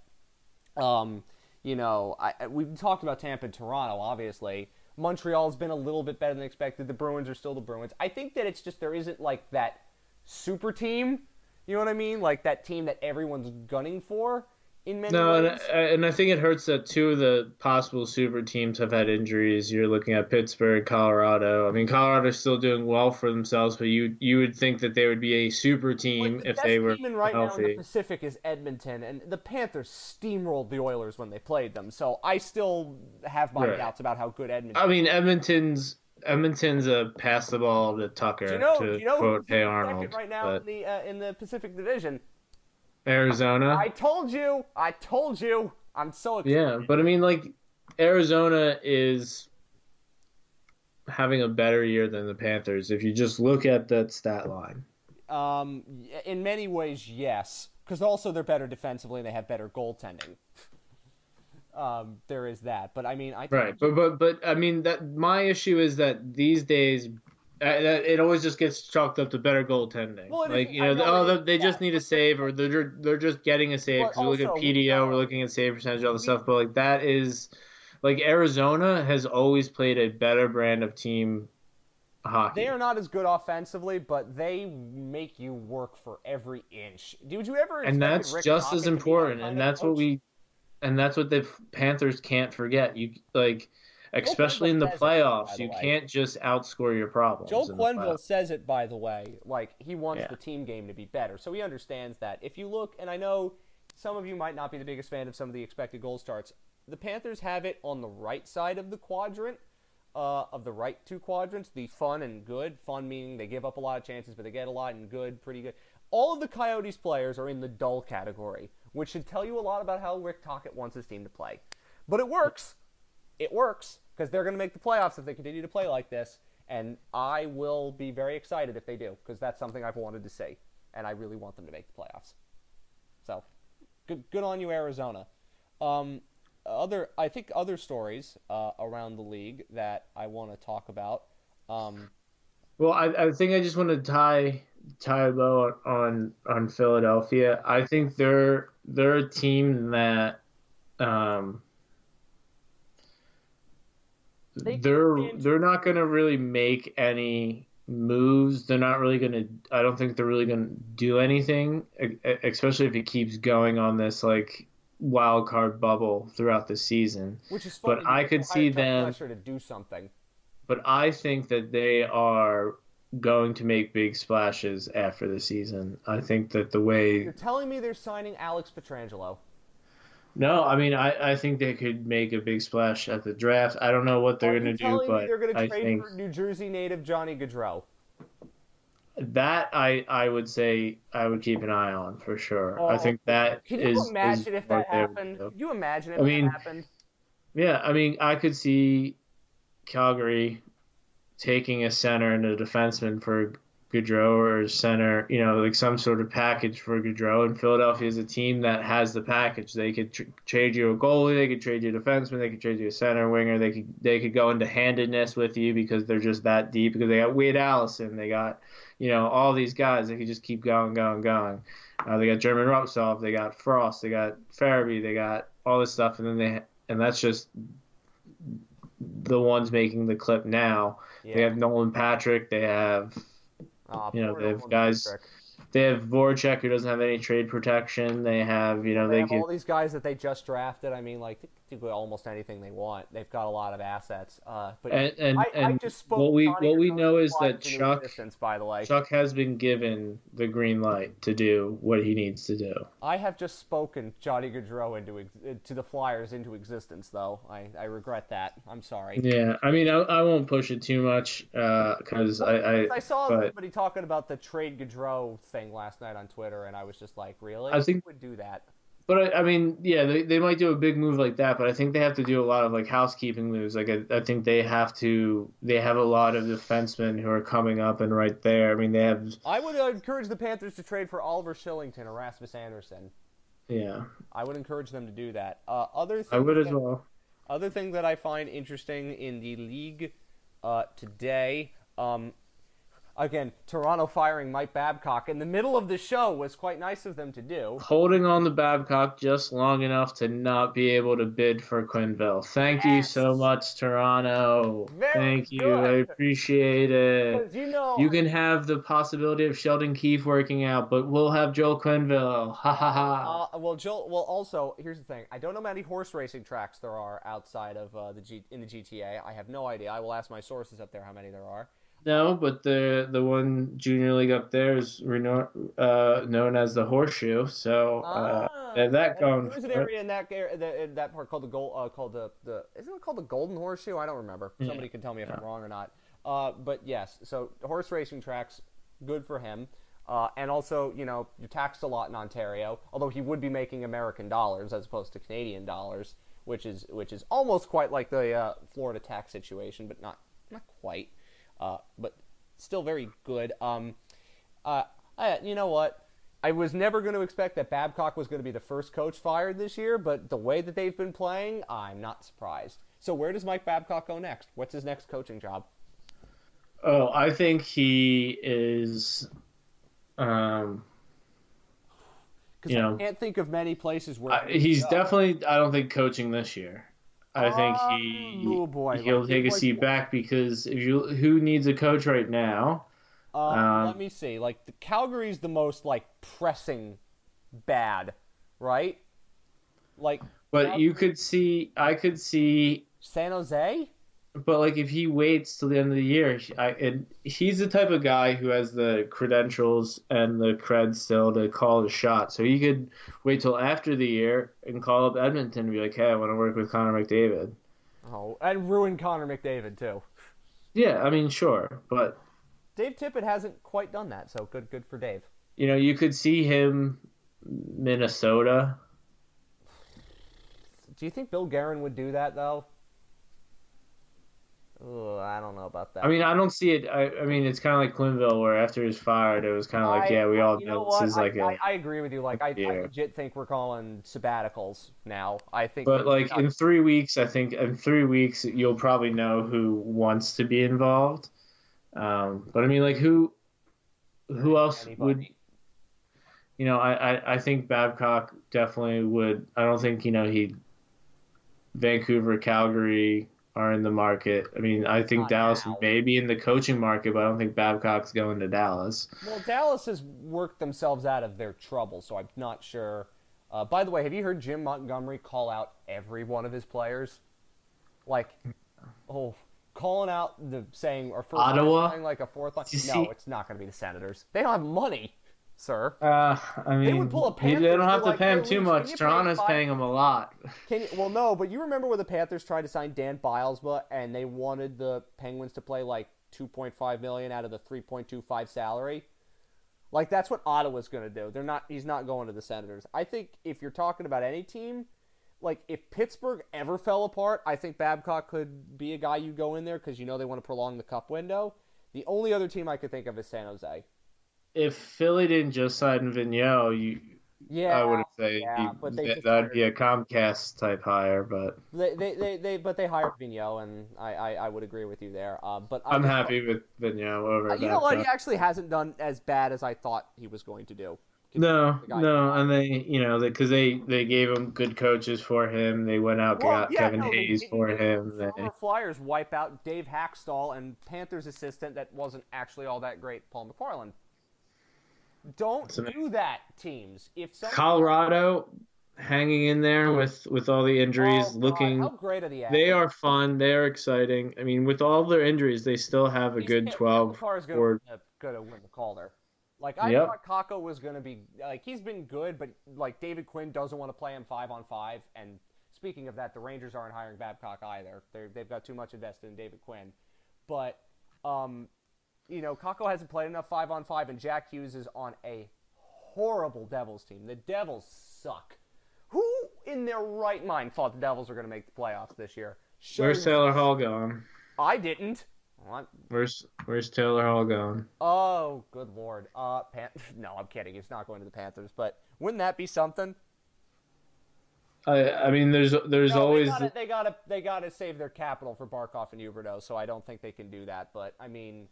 Um, you know, I, we've talked about Tampa and Toronto, obviously, Montreal's been a little bit better than expected. The Bruins are still the Bruins. I think that it's just there isn't like that super team. You know what I mean? Like that team that everyone's gunning for in many No, and, ways. and I think it hurts that two of the possible super teams have had injuries. You're looking at Pittsburgh, Colorado. I mean, Colorado's still doing well for themselves, but you you would think that they would be a super team the if they were team right now in the. Pacific is Edmonton, and the Panthers steamrolled the Oilers when they played them. So I still have my Right. doubts about how good Edmonton. I mean, Edmonton's Edmonton's a pass the ball to Tucker do you know? to you know quote Hey Arnold. right now but in the uh, in the Pacific Division? Arizona, I told you. I told you. I'm so excited. yeah, but I mean, like Arizona is having a better year than the Panthers if you just look at that stat line. Um, in many ways, yes, because also they're better defensively and they have better goaltending. Um, there is that, but I mean, I Right, but but but I mean that my issue is that these days, it always just gets chalked up to better goaltending. Well, like you know, know oh, they, they just need a save, or they're they're just getting a save because we look at PDO, we're looking at save percentage, all the stuff. But like that is, like Arizona has always played a better brand of team hockey. They are not as good offensively, but they make you work for every inch. Did you ever? and that's Rick just Tocchet as important, and that's what we, and that's what the Panthers can't forget. You like. Especially in the it, playoffs, the you way. can't just outscore your problems. Joe in Quenneville says it, by the way. Like he wants Yeah. the team game to be better, so he understands that. If you look, and I know some of you might not be the biggest fan of some of the expected goal starts, the Panthers have it on the right side of the quadrant, uh, of the right two quadrants, the fun and good. Fun meaning they give up a lot of chances, but they get a lot, and good, pretty good. All of the Coyotes players are in the dull category, which should tell you a lot about how Rick Tocchet wants his team to play. But it works it works because they're going to make the playoffs if they continue to play like this. And I will be very excited if they do because that's something I've wanted to see, and I really want them to make the playoffs. So, good, good on you, Arizona. Um, other, I think other stories uh, around the league that I want to talk about. Um, Well, I, I think I just want to tie tie low on on Philadelphia. I think they're they're a team that um They they're they're not going to really make any moves. They're not really going to. I don't think they're really going to do anything, especially if it keeps going on this like wild card bubble throughout the season. which is But I could see them- Fletcher to do something. But I think that they are going to make big splashes after the season. I think that the way You're telling me they're signing Alex Pietrangelo. No, I mean I, I think they could make a big splash at the draft. I don't know what they're going to do, but they're going to I trade think for New Jersey native Johnny Gaudreau? that I I would say I would keep an eye on for sure. I Oh, think that Can you is- imagine is if that happened? Can you imagine if I mean, that happened? Yeah, I mean, I could see Calgary taking a center and a defenseman for Gaudreau or center, you know, like some sort of package for Gaudreau. And Philadelphia is a team that has the package. They could tr- trade you a goalie, they could trade you a defenseman, they could trade you a center winger. They could they could go into handedness with you because they're just that deep. Because they got Wade Allison, they got you know all these guys. They could just keep going, going, going. Uh, they got German Rubtsov, they got Frost, they got Farabee, they got all this stuff, and then they and that's just the ones making the clip now. They have Nolan Patrick. They have Aw, you know, they have guys- Patrick. they have Voracek who doesn't have any trade protection. They have you know They they have all these guys that they just drafted. I mean, like do almost anything they want. They've got a lot of assets. Uh, but and and, I, I just spoke what we what we know is that Chuck by the way, Chuck has been given the green light to do what he needs to do. I have just spoken Johnny Gaudreau into ex- uh, to the Flyers into existence. Though I, I regret that. I'm sorry. Yeah, I mean I, I won't push it too much because I, I I saw but- somebody talking about the trade Gaudreau thing last night on Twitter, and I was just like, really? I think- would do that? But I, I mean, yeah, they, they might do a big move like that, but I think they have to do a lot of like housekeeping moves. Like I, I think they have to. They have a lot of defensemen who are coming up and right there. I mean, they have. I would encourage the Panthers to trade for Oliver Shillington or Rasmus Anderson. Yeah, I would encourage them to do that. Uh, other I would as that- well. Other thing that I find interesting in the league uh, today, um, again, Toronto firing Mike Babcock in the middle of the show was quite nice of them to do. Holding on to Babcock just long enough to not be able to bid for Quenneville. Thank you so much, Toronto. Very Thank you. I appreciate it. You know, You can have the possibility of Sheldon Keefe working out, but we'll have Joel Quenneville. Ha ha ha. Uh, well, Joel. Well, also, here's the thing. I don't know how many horse racing tracks there are outside of uh, the G- in the GTA. I have no idea. I will ask my sources up there how many there are. No, but the the one junior league up there is reno- uh, known as the Horseshoe. So uh, Ah, that and going. There's an area in that in that part called the gold, uh, called the the isn't it called the Golden Horseshoe? I don't remember. Yeah. Somebody can tell me if I'm wrong or not. Uh, but yes, so horse racing tracks, good for him. Uh, and also, you know, you're taxed a lot in Ontario. Although he would be making American dollars as opposed to Canadian dollars, which is which is almost quite like the uh, Florida tax situation, but not not quite. Uh, but still very good. Um, uh, I, you know what? I was never going to expect that Babcock was going to be the first coach fired this year, but the way that they've been playing, I'm not surprised. So where does Mike Babcock go next? What's his next coaching job? Oh, I think he is. Um, You I know, can't think of many places where I- he's go. definitely. I don't think coaching this year. I think he Oh, boy, he'll like, take a like- seat back because if you who needs a coach right now? Uh, Um, let me see. Like the Calgary's the most like pressing bad, right? Like But you could see, I could see San Jose. But like, if he waits till the end of the year, I, and he's the type of guy who has the credentials and the cred still to call the shot. So he could wait till after the year and call up Edmonton and be like, "Hey, I want to work with Connor McDavid." Oh, and ruin Connor McDavid too. Yeah, I mean, sure, but Dave Tippett hasn't quite done that, so good, good for Dave. you know, you could see him Minnesota. Do you think Bill Guerin would do that though? Ugh, I don't know about that. I mean, I don't see it. I, I mean, it's kind of like Quenneville, where after he's fired, it was kind of like, I- yeah, we all know, what? this is like I, a. I, I agree with you. Like I, I legit think we're calling sabbaticals now. I think. But like in three weeks, I think in three weeks you'll probably know who wants to be involved. Um, but I mean, like who, who else would you know? I, I I think Babcock definitely would. I don't think you know he. Vancouver, Calgary are in the market. I mean, I think Not Dallas now. may be in the coaching market, but I don't think Babcock's going to Dallas. Well, Dallas has worked themselves out of their trouble, so I'm not sure. Uh, by the way, have you heard Jim Montgomery call out every one of his players? Like, oh, calling out the saying or first Ottawa? saying like a fourth line. No, it's not going to be the Senators. They don't have money, sir. Uh, I mean, would pull a he- they don't have to, to like, pay him too much. can you pay Toronto's five- paying him a lot. Can you, well, no, but you remember when the Panthers tried to sign Dan Bylsma and they wanted the Penguins to play like 2.5 million out of the 3.25 salary? Like that's what Ottawa's going to do. They're not he's not going to the Senators. I think if you're talking about any team, like if Pittsburgh ever fell apart, I think Babcock could be a guy you go in there cuz you know they want to prolong the cup window. The only other team I could think of is San Jose. If Philly didn't just sign Vigneault, you Yeah. I would say yeah, they that- that'd be a Comcast type hire, but They, they, they, they, but they hired Vigneault, and I, I, I would agree with you there. Um, but I'm just- happy with Vigneault over. Uh, You know what? He actually hasn't done as bad as I thought he was going to do. No, no, and they, you know, because they, they gave him good coaches for him. They went out Well, got yeah, Kevin no, Hayes they- for they- him. They, Former Flyers wipe out Dave Hakstol and Panthers assistant that wasn't actually all that great, Paul McFarland. Don't do that, teams. If some Colorado hanging in there with with all the injuries, Oh, God, looking. how great are the They are fun. They're exciting. I mean, with all their injuries, they still have a He's- good twelve. Cale Makar's or gonna, gonna win the Calder. Like I Yep. thought Kakko was gonna be like he's been good, but like David Quinn doesn't want to play him five on five. And speaking of that, the Rangers aren't hiring Babcock either. They're, they've got too much invested in David Quinn. But um, you know, Kakko hasn't played enough five on five, and Jack Hughes is on a horrible Devils team. The Devils suck. Who in their right mind thought the Devils were going to make the playoffs this year? Where's Taylor Hall going? I didn't. I'm- Where's Where's Taylor Hall going? Oh, good lord. Uh, Pan- no, I'm kidding. He's not going to the Panthers. But wouldn't that be something? I I mean, there's there's No, always they gotta, they gotta they gotta save their capital for Barkov and Huberdeau. So I don't think they can do that. But I mean,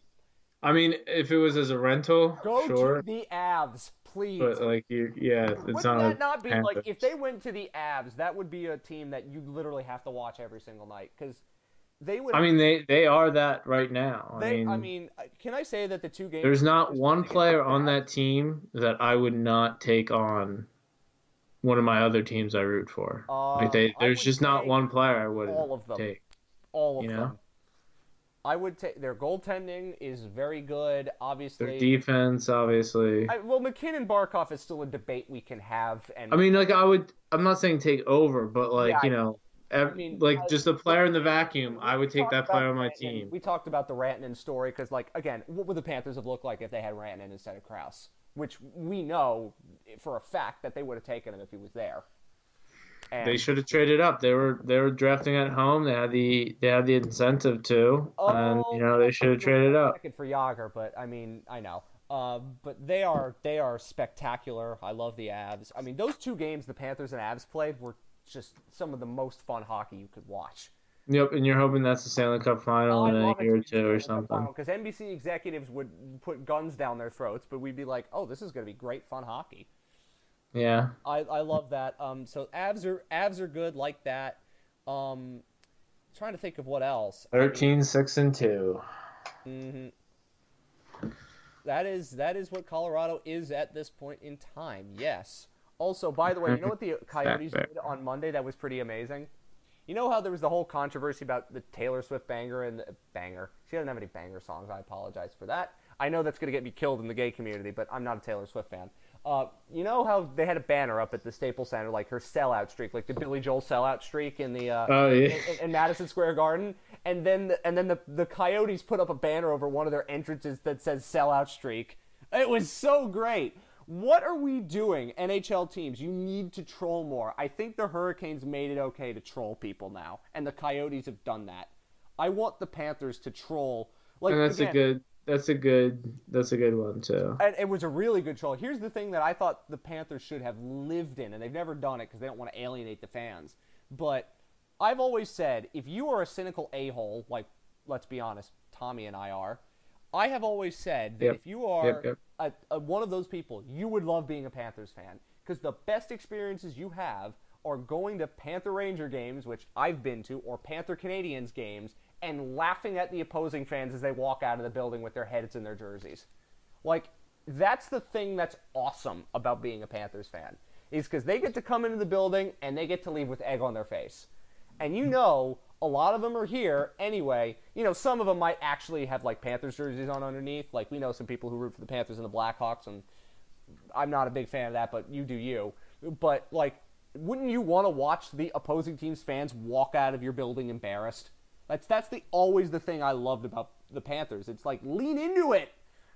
I mean, if it was as a rental, Go sure. to the Avs, please. But like you, yeah, it's Wouldn't not. that not be like if they went to the Avs, that would be a team that you literally have to watch every single night because they would. I mean, they they are that right now. they, I mean, I mean, can I say that the two games? there's not one player on that team that I would not take on. One of my other teams I root for. Uh, like they, there's just not one player I would all of them. take. all of you know? them. I would take their goaltending is very good. Obviously, Their defense, obviously. I, well, MacKinnon Barkov is still a debate we can have, and I mean, like I would. I'm not saying take over, but like Yeah, you know, I mean, like uh, just a player in the vacuum. I would take that player on my Rantanen- team. We talked about the Rantanen story because, like, again, what would the Panthers have looked like if they had Rantanen instead of Crouse? Which we know for a fact that they would have taken him if he was there. And, They should have traded up. They were they were drafting at home. They had the they had the incentive to, and you know they should have traded up. Second for Yager, but I mean, I know. Uh, but they are they are spectacular. I love the Avs. I mean, those two games the Panthers and Avs played were just some of the most fun hockey you could watch. Yep, and you're hoping that's the Stanley Cup final in a year or two or something. Because NBC executives would put guns down their throats, but we'd be like, "Oh, this is going to be great fun hockey." Yeah, I, I love that. Um, so Avs are Avs are good like that. Um, trying to think of what else. 13, 6, and two. hmm That is that is what Colorado is at this point in time. Yes. Also, by the way, you know what the Coyotes did on Monday that was pretty amazing? You know how there was the whole controversy about the Taylor Swift banger and the banger. She doesn't have any banger songs. I apologize for that. I know that's going to get me killed in the gay community, but I'm not a Taylor Swift fan. Uh, you know how they had a banner up at the Staples Center, like her sellout streak, like the Billy Joel sellout streak in the uh, Oh yeah, in, in Madison Square Garden, and then the, and then the the Coyotes put up a banner over one of their entrances that says "Sellout Streak." It was so great. What are we doing, NHL teams? You need to troll more. I think the Hurricanes made it okay to troll people now, and the Coyotes have done that. I want the Panthers to troll. Like and that's again, a good. That's a good. That's a good one too. and it was a really good troll. Here's the thing that I thought the Panthers should have lived in, and they've never done it because they don't want to alienate the fans. But I've always said, if you are a cynical a hole, like let's be honest, Tommy and I are, I have always said that Yep. if you are Yep, yep. A, a, one of those people, you would love being a Panthers fan because the best experiences you have are going to Panther Ranger games, which I've been to, or Panther Canadians games, and laughing at the opposing fans as they walk out of the building with their heads in their jerseys. Like that's the thing that's awesome about being a Panthers fan is because they get to come into the building and they get to leave with egg on their face, and you know a lot of them are here anyway. You know some of them might actually have like Panthers jerseys on underneath. Like we know some people who root for the Panthers and the Blackhawks, and I'm not a big fan of that, but you do you. But like, wouldn't you want to watch the opposing team's fans walk out of your building embarrassed? That's that's the always the thing I loved about the Panthers. It's like lean into it,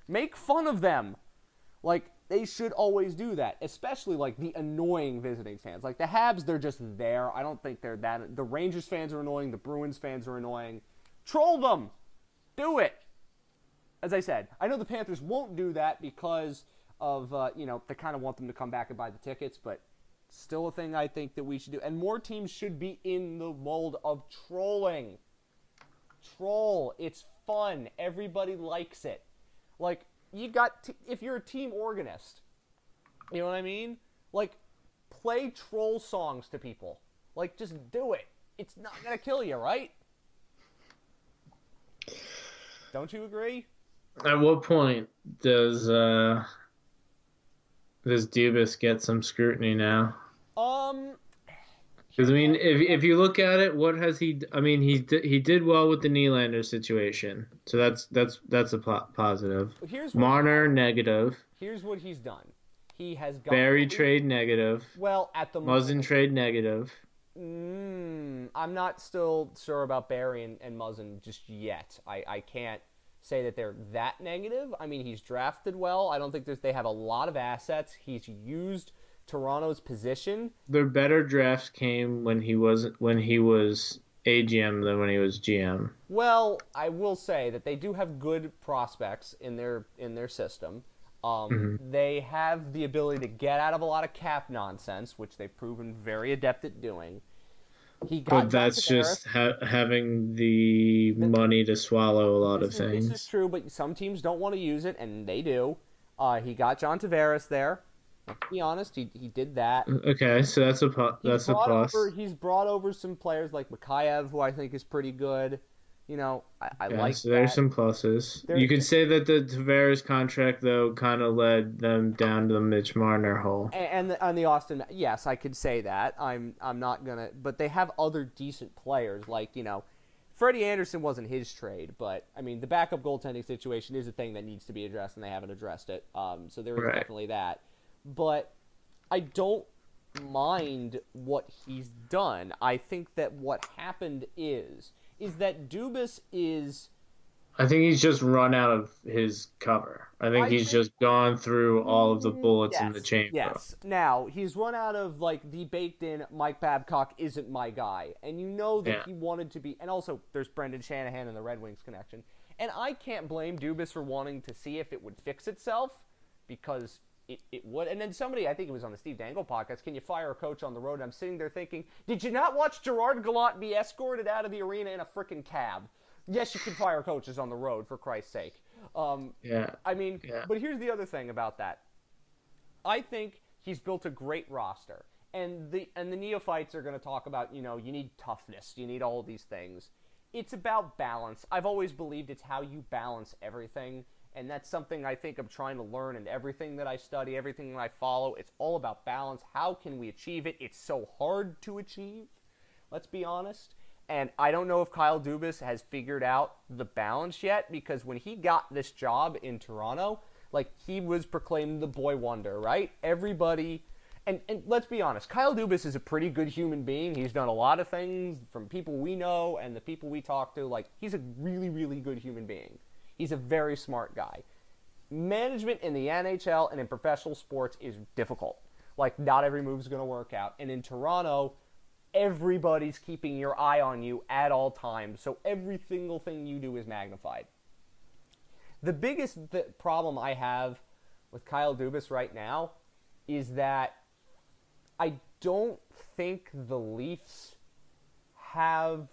make fun of them. Like they should always do that, especially like the annoying visiting fans. Like the Habs, they're just there. I don't think they're that. The Rangers fans are annoying. The Bruins fans are annoying. Troll them. Do it. As I said, I know the Panthers won't do that because of uh, you know they kind of want them to come back and buy the tickets, but still a thing I think that we should do. And more teams should be in the mold of trolling. Troll. It's fun. Everybody likes it. Like you got t- if you're a team organist, you know what I mean? Like play troll songs to people. Like just do it. It's not gonna kill you, right? Don't you agree? At what point does uh does Dubas get some scrutiny now? Um, Because I mean, if if you look at it, what has he? I mean, he he did well with the Nylander situation, so that's that's that's a po- positive. here's what, Marner negative, here's what he's done. He has got Barrie trade negative, Well, at the Muzzin trade negative. Mm, I'm not still sure about Barrie and, and Muzzin just yet. I, I can't say that they're that negative. I mean, he's drafted well. I don't think there's, they have a lot of assets. He's used Toronto's position. Their better drafts came when he wasn't when he was AGM than when he was GM. Well, I will say that they do have good prospects in their in their system. Um, They have the ability to get out of a lot of cap nonsense, which they've proven very adept at doing. He got but that's just ha- having the money to swallow a lot of is- things. This is true, but some teams don't want to use it, and they do. Uh, he got John Tavares there. Let's be honest, he, he did that. Okay, so that's a pu- that's a plus. Over, he's brought over some players like Mikheyev, who I think is pretty good. You know, I, I Yeah, like so there's that. some pluses. There- you could say that the Tavares contract though kind of led them down to the Mitch Marner hole. And, and the, on the Austin, yes, I could say that. I'm I'm not gonna, but they have other decent players like you know, Freddie Andersen wasn't his trade, but I mean the backup goaltending situation is a thing that needs to be addressed, and they haven't addressed it. Um, so there is Right. definitely that, but I don't mind what he's done. I think that what happened is is that Dubas is I think he's just run out of his cover. I think I he's think- just gone through all of the mm, bullets in the chamber. Yes. Now he's run out of like the baked in Mike Babcock isn't my guy, and you know that Yeah. he wanted to be. And also, there's Brendan Shanahan and the Red Wings connection, and I can't blame Dubas for wanting to see if it would fix itself because. It, it would, and then somebody, I think it was on the Steve Dangle podcast. Can you fire a coach on the road? I'm sitting there thinking, did you not watch Gerard Gallant be escorted out of the arena in a freaking cab? Yes, you can fire coaches on the road for Christ's sake. Um, Yeah. I mean, Yeah. but here's the other thing about that. I think he's built a great roster, and the and the neophytes are going to talk about you know you need toughness, you need all these things. It's about balance. I've always believed it's how you balance everything, and that's something I think I'm trying to learn in everything that I study, everything that I follow. It's all about balance. How can we achieve it? It's so hard to achieve. Let's be honest. And I don't know if Kyle Dubas has figured out the balance yet because when he got this job in Toronto, like he was proclaimed the boy wonder, right? Everybody and, and let's be honest, Kyle Dubas is a pretty good human being. He's done a lot of things from people we know and the people we talk to. Like he's a really, really good human being. He's a very smart guy. Management in the NHL and in professional sports is difficult. Like not every move is going to work out. And in Toronto, everybody's keeping your eye on you at all times. So every single thing you do is magnified. The biggest th- problem I have with Kyle Dubas right now is that I don't think the Leafs have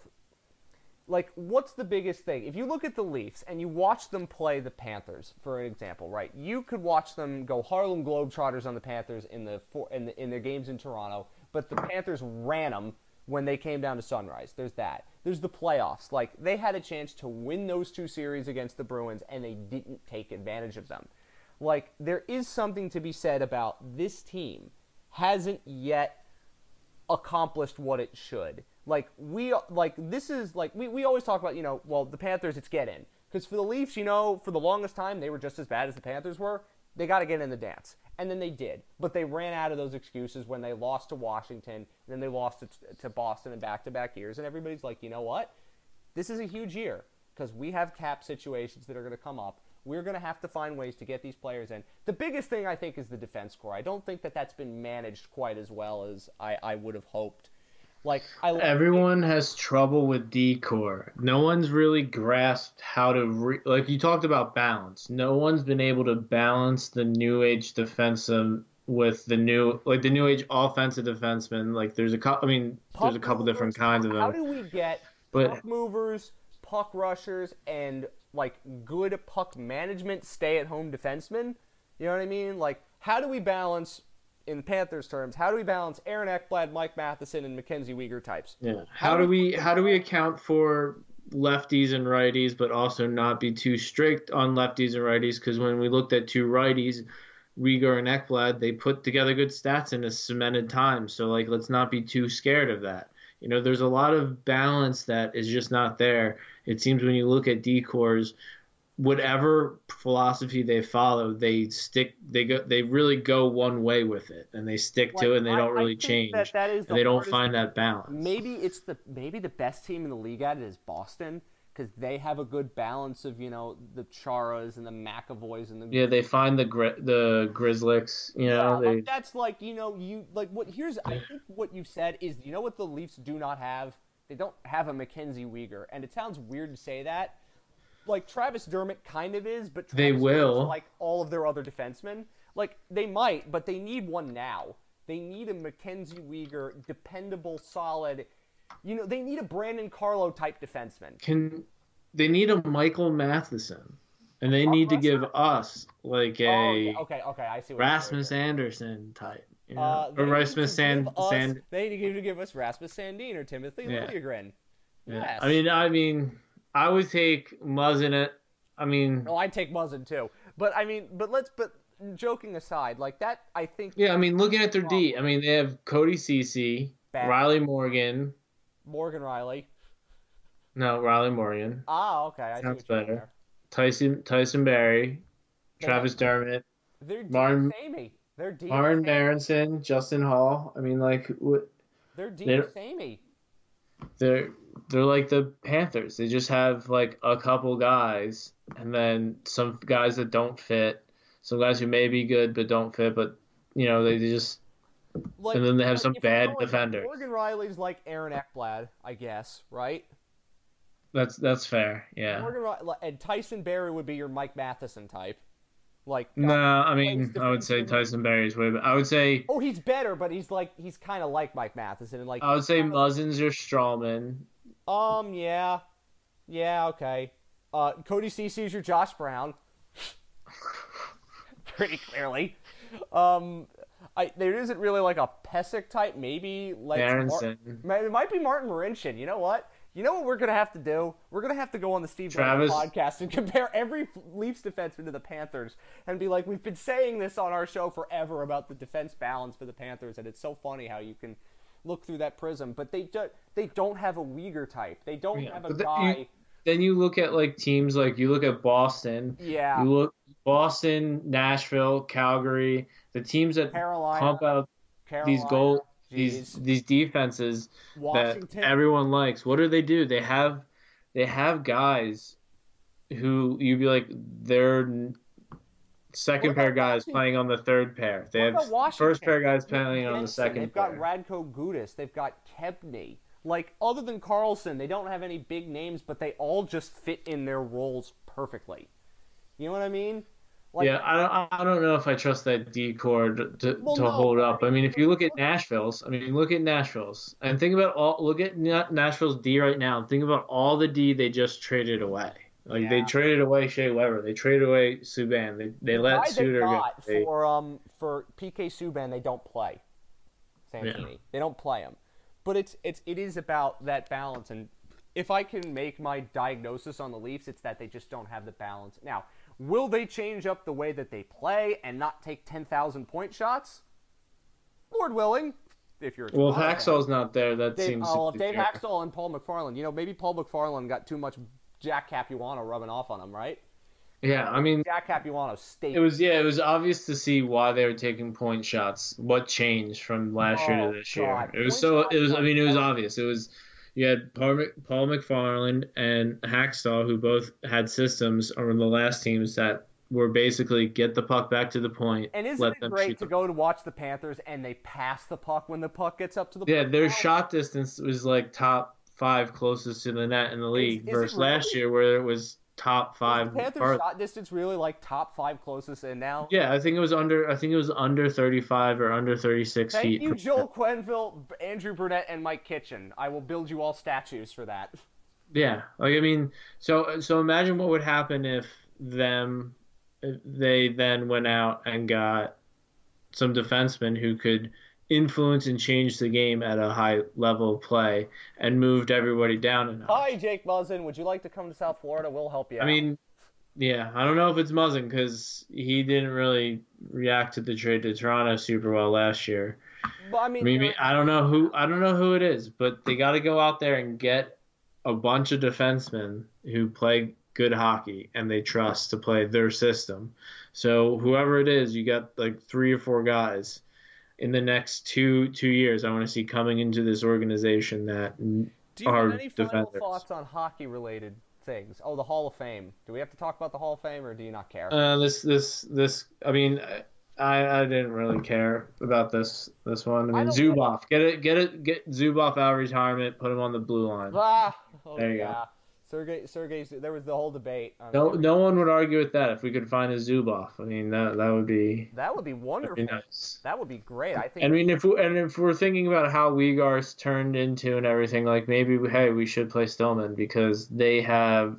like what's the biggest thing? If you look at the leafs and you watch them play the panthers for an example right you could watch them go harlem globetrotters on the panthers in the four, in, the, in their games in toronto but the panthers ran them when they came down to sunrise. There's that. There's the playoffs. Like they had a chance to win those two series against the bruins and they didn't take advantage of them. Like there is something to be said about this team hasn't yet accomplished what it should. Like we like this is like we, we always talk about, you know, well the Panthers it's get in. Because for the Leafs, you know, for the longest time they were just as bad as the Panthers were. They got to get in the dance. And then they did. But they ran out of those excuses when they lost to Washington, and then they lost to, to Boston in back to back years. And everybody's like, you know what? This is a huge year because we have cap situations that are going to come up. We're going to have to find ways to get these players in. The biggest thing I think is the defense core. I don't think that that's been managed quite as well as I, I would have hoped. Like I Everyone has trouble with decor. No one's really grasped how to re- like you talked about balance. No one's been able to balance the new age defensive with the new like the new age offensive defenseman. Like there's a couple. I mean, there's a couple different kinds of How do we get But- puck movers, puck rushers, and like good puck management, stay at home defensemen? You know what I mean? Like, how do we balance, in Panthers terms, how do we balance Aaron Ekblad, Mike Matheson, and Mackenzie Weegar types? Yeah. How do we how do we account for lefties and righties, but also not be too strict on lefties and righties? Because when we looked at two righties, Weegar and Ekblad, they put together good stats in a cemented time. So like, let's not be too scared of that. You know, there's a lot of balance that is just not there. It seems when you look at decors, whatever philosophy they follow, they stick. They go. They really go one way with it, and they stick to it, and they don't I- I really change. That that is the they don't find that balance. Maybe it's the maybe the best team in the league at it is Boston because they have a good balance of you know the Charas and the McAvoys and the Yeah, they find the gri- the Grizzlies. You know, Yeah, they like, that's like you know you like what here's I think what you said is you know what the Leafs do not have they don't have a Mackenzie Weegar and it sounds weird to say that like Travis Dermott kind of is but They will. Like all of their other defensemen like they might but they need one now they need a Mackenzie Weegar dependable solid You know, they need a Brandon Carlo type defenseman. Can they need a Michael Matheson? And they need to give us like Oh, a okay, okay, okay, I see. What Rasmus. Anderson type. You know? Uh, or Rasmus Sand, us- Sand They need to give us Rasmus Sandin or Timothy Yeah. Liljegren. Yeah. Yes. I mean, I mean, I would take Muzzin it. I mean, Oh, I'd take Muzzin too. But I mean, but let's. But joking aside, like that, I think yeah. I mean, looking at their D, I mean, they have Cody Cece, Bad. Riley Morgan. Morgan Rielly. No, Riley Morgan, Oh, okay. I Sounds better. Tyson Tyson Barrie, They Travis have- Dermott, They're Martin- samey. They're. Aaron samey. Berenson, Justin Holl. I mean, like, what? They're D. they're- samey. they're they're like the Panthers. They just have like a couple guys, and then some guys that don't fit. Some guys who may be good but don't fit, but you know they just Like, and then they have some bad defenders. Morgan Rielly's like Aaron Ekblad, I guess, right? That's that's fair. Yeah. Morgan Riley, and Tyson Barrie would be your Mike Matheson type. Like, No, I mean I would say. Tyson Barrie's way. But I would say oh, he's better, but he's like he's kind of like Mike Matheson, and like I would say Muzzin's your Stralman. Um, yeah, yeah, okay. Uh, Cody Ceci's your Josh Brown, pretty clearly. Um, I there isn't really like a Pysyk type. Maybe like Berenson. it might be Martin Marincin. You know what? You know what we're gonna have to do? We're gonna have to go on the Steve Travis- podcast and compare every Leafs defenseman to the Panthers, and be like, we've been saying this on our show forever about the defense balance for the Panthers, and it's so funny how you can look through that prism, but they do, they don't have a Weegar type. They don't Yeah, have a but guy. you- Then you look at like teams like you look at Boston. yeah, You look Boston, Nashville, Calgary, the teams that Carolina, pump out Carolina, these goal geez, these these defenses Washington. that everyone likes. What do they do? They have they have guys who you'd be like they're second What pair about guys Washington? playing on the third pair. They What have about first pair guys They've got playing on the second They've got pair. Radko Gudas. They've got Kempny. Like other than Carlson, they don't have any big names, but they all just fit in their roles perfectly. You know what I mean? Like, yeah, I don't, I don't know if I trust that D core to, to, Well, to no, hold up. I mean, if you look at Nashville's, I mean, look at Nashville's and think about all. Look at Nashville's D right now. and Think about all the D they just traded away. Like they traded away Shea Weber. They traded away Subban. They they the let Suter go. They, for um for PK Subban, they don't play. Santini, they don't play him, but it's it's it is about that balance. And if I can make my diagnosis on the Leafs, it's that they just don't have the balance. Now, will they change up the way that they play and not take ten thousand point shots? Lord willing, if you're well, if Toronto not there, that Dave, seems. oh, if Dave. Hakstol and Paul McFarland, you know, maybe Paul McFarland got too much Jack Capuano rubbing off on him, right? Yeah, I mean, Jack Capuano stayed. it was yeah, it was obvious to see why they were taking point shots. What changed from last year Oh, to this year? God. It was so. It was. I mean, it was obvious. It was. You had Paul, Paul McFarland and Hakstol, who both had systems on the last teams that were basically get the puck back to the point, And isn't let it them great to the go to watch the Panthers and they pass the puck when the puck gets up to the Yeah, point? their shot distance was like top five closest to the net in the league is it versus last year where it was top Is five. the Panthers or- shot distance really like top five closest in now? yeah, I think it was under. I think it was under thirty-five or under thirty-six Thank feet. you, per- Joel Quenneville, Andrew Brunette, and Mike Kitchen. I will build you all statues for that. Yeah, like I mean, so so imagine what would happen if them if they then went out and got some defensemen who could influence and change the game at a high level of play and moved everybody down enough. Hi, Jake Muzzin. Would you like to come to South Florida? We'll help you. Out I out. mean, yeah, I don't know if it's Muzzin because he didn't really react to the trade to Toronto super well last year. But, I mean, Maybe I don't know who I don't know who it is, but they got to go out there and get a bunch of defensemen who play good hockey and they trust to play their system. So whoever it is, you got like three or four guys in the next two two years. I want to see coming into this organization that Do you are have any final defenders. thoughts on hockey-related things? Oh, the Hall of Fame. Do we have to talk about the Hall of Fame, or do you not care? uh, this this this. I mean. I, I didn't really care about this this one. I I mean, don't- Zubov, get it, get it, get Zubov out of retirement, put him on the blue line. ah, oh, There you go. Sergey, Sergey, there was the whole debate. On no, no one would argue with that if we could find a Zubov. I mean, that that would be that would be wonderful. Be nice. That would be great. I think. I mean, if we, and if we're thinking about how Weghorst turned into and everything, like maybe hey, we should play Stillman because they have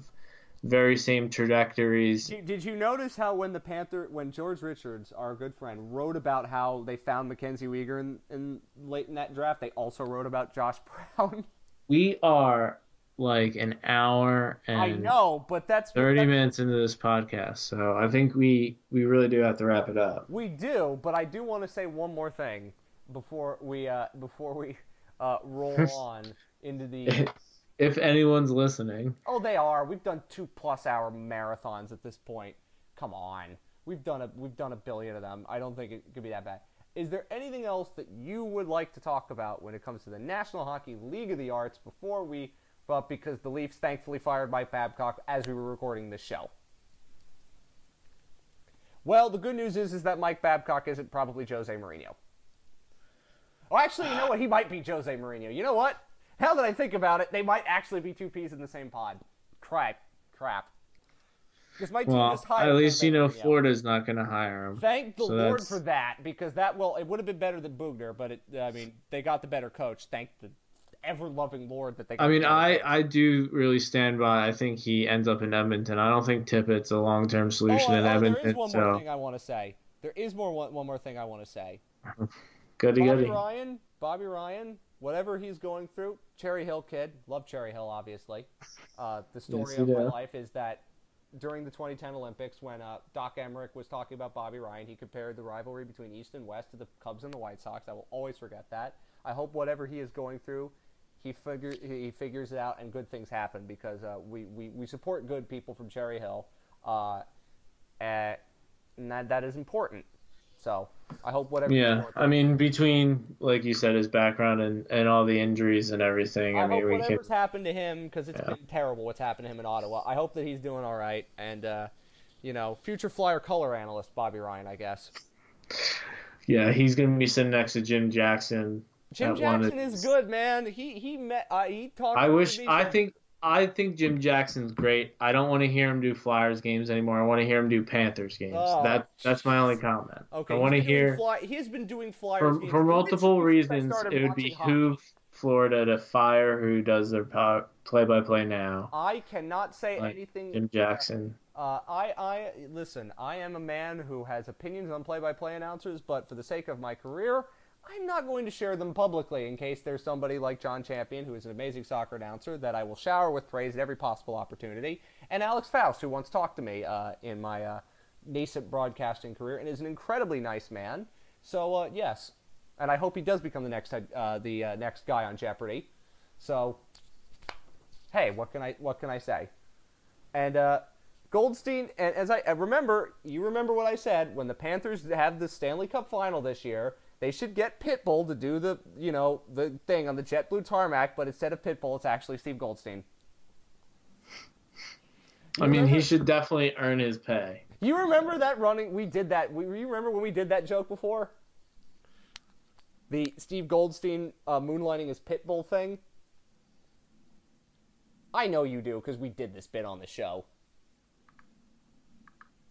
very same trajectories. Did you notice how when the Panther, when George Richards, our good friend, wrote about how they found Mackenzie Weegar in, in late in that draft, they also wrote about Josh Brown. We are like an hour and I know, but that's thirty that's, minutes into this podcast, so I think we we really do have to wrap it up. We do, but I do want to say one more thing before we uh, before we uh, roll on into the. if anyone's listening. Oh, they are. We've done two plus hour marathons at this point. Come on, we've done a we've done a billion of them. I don't think it could be that bad. Is there anything else that you would like to talk about when it comes to the National Hockey League of the Arts before we but because the Leafs thankfully fired Mike Babcock as we were recording this show. Well, the good news is is that Mike Babcock isn't probably Jose Mourinho. Oh, actually, you know what? He might be Jose Mourinho. You know what? Now that I think about it, they might actually be two peas in the same pod. Crap. Crap. Because my team well, just hired. At least you know Mourinho. Florida's not going to hire him. Thank the so Lord that's... for that, because that well, it would have been better than Boughner, but it, I mean they got the better coach. Thank the ever loving Lord that they. I mean, I I do really stand by. I think he ends up in Edmonton. I don't think Tippett's a long term solution oh, in oh, Edmonton. There is one so. more thing I want to say. There is more one, one more thing I want to say. goody Bobby goody. Ryan, Bobby Ryan, whatever he's going through, Cherry Hill kid, love Cherry Hill, obviously. Uh, the story yes, of my life is that during the 2010 Olympics, when uh, Doc Emrick was talking about Bobby Ryan, he compared the rivalry between East and West to the Cubs and the White Sox. I will always forget that. I hope whatever he is going through he figure he figures it out and good things happen because uh, we, we, we support good people from Cherry Hill, uh, and that, that is important. So I hope whatever. Yeah, I mean, between like you said, his background and, and all the injuries and everything. I, I mean, we whatever's can... happened to him because it's yeah. been terrible what's happened to him in Ottawa. I hope that he's doing all right, and uh, you know, future Flyer color analyst Bobby Ryan, I guess. Yeah, he's going to be sitting next to Jim Jackson Jim Jackson is good, man. He he met uh, he talked. I wish. I think. I think Jim Jackson's great. I don't want to hear him do Flyers games anymore. I want to hear him do Panthers games. Oh, that that's my only comment. Okay. I want to hear. Fly, he's been doing Flyers for, games. for multiple reasons. It would behoove Florida to fire who does their play-by-play now. I cannot say like anything. Jim Jackson. Uh, I, I listen. I am a man who has opinions on play-by-play announcers, but for the sake of my career, I'm not going to share them publicly in case there's somebody like John Champion, who is an amazing soccer announcer, that I will shower with praise at every possible opportunity, and Alex Faust, who once talked to me uh, in my uh, nascent broadcasting career and is an incredibly nice man. So uh, yes, and I hope he does become the next uh, the uh, next guy on Jeopardy. So, hey, what can I what can I say? And uh, Goldstein, and as I remember, you remember what I said when the Panthers have the Stanley Cup final this year they should get Pitbull to do the, you know, the thing on the JetBlue tarmac, but instead of Pitbull, it's actually Steve Goldstein. You I mean, remember? he should definitely earn his pay. You remember that running? We did that. We, you remember when we did that joke before? The Steve Goldstein uh, moonlighting as Pitbull thing? I know you do because we did this bit on the show.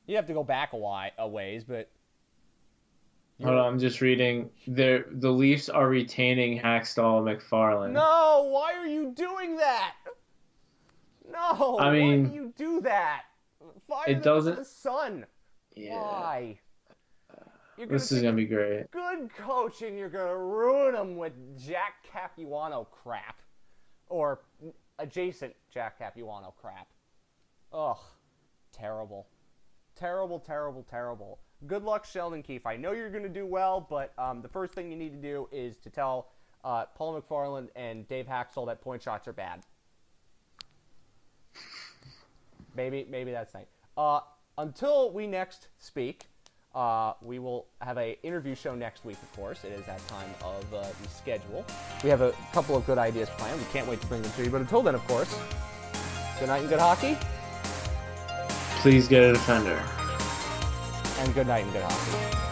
You have to go back a, while, a ways, but Hold on, I'm just reading. The the Leafs are retaining Hakstol McFarland. No, why are you doing that? No, I mean, why do you do that? Fire it doesn't. The sun. Yeah. Why? this is gonna be great. Good coaching, you're gonna ruin them with Jack Capuano crap, or adjacent Jack Capuano crap. Ugh, terrible, terrible, terrible, terrible good luck, Sheldon Keefe. I know you're going to do well, but um, the first thing you need to do is to tell uh, Paul McFarland and Dave Hakstol that point shots are bad. Maybe, maybe that's nice. Uh, until we next speak, uh, we will have a interview show next week. Of course, it is that time of uh, the schedule. We have a couple of good ideas planned. We can't wait to bring them to you. But until then, of course, good night and good hockey. Please get a defender and good night and good hockey.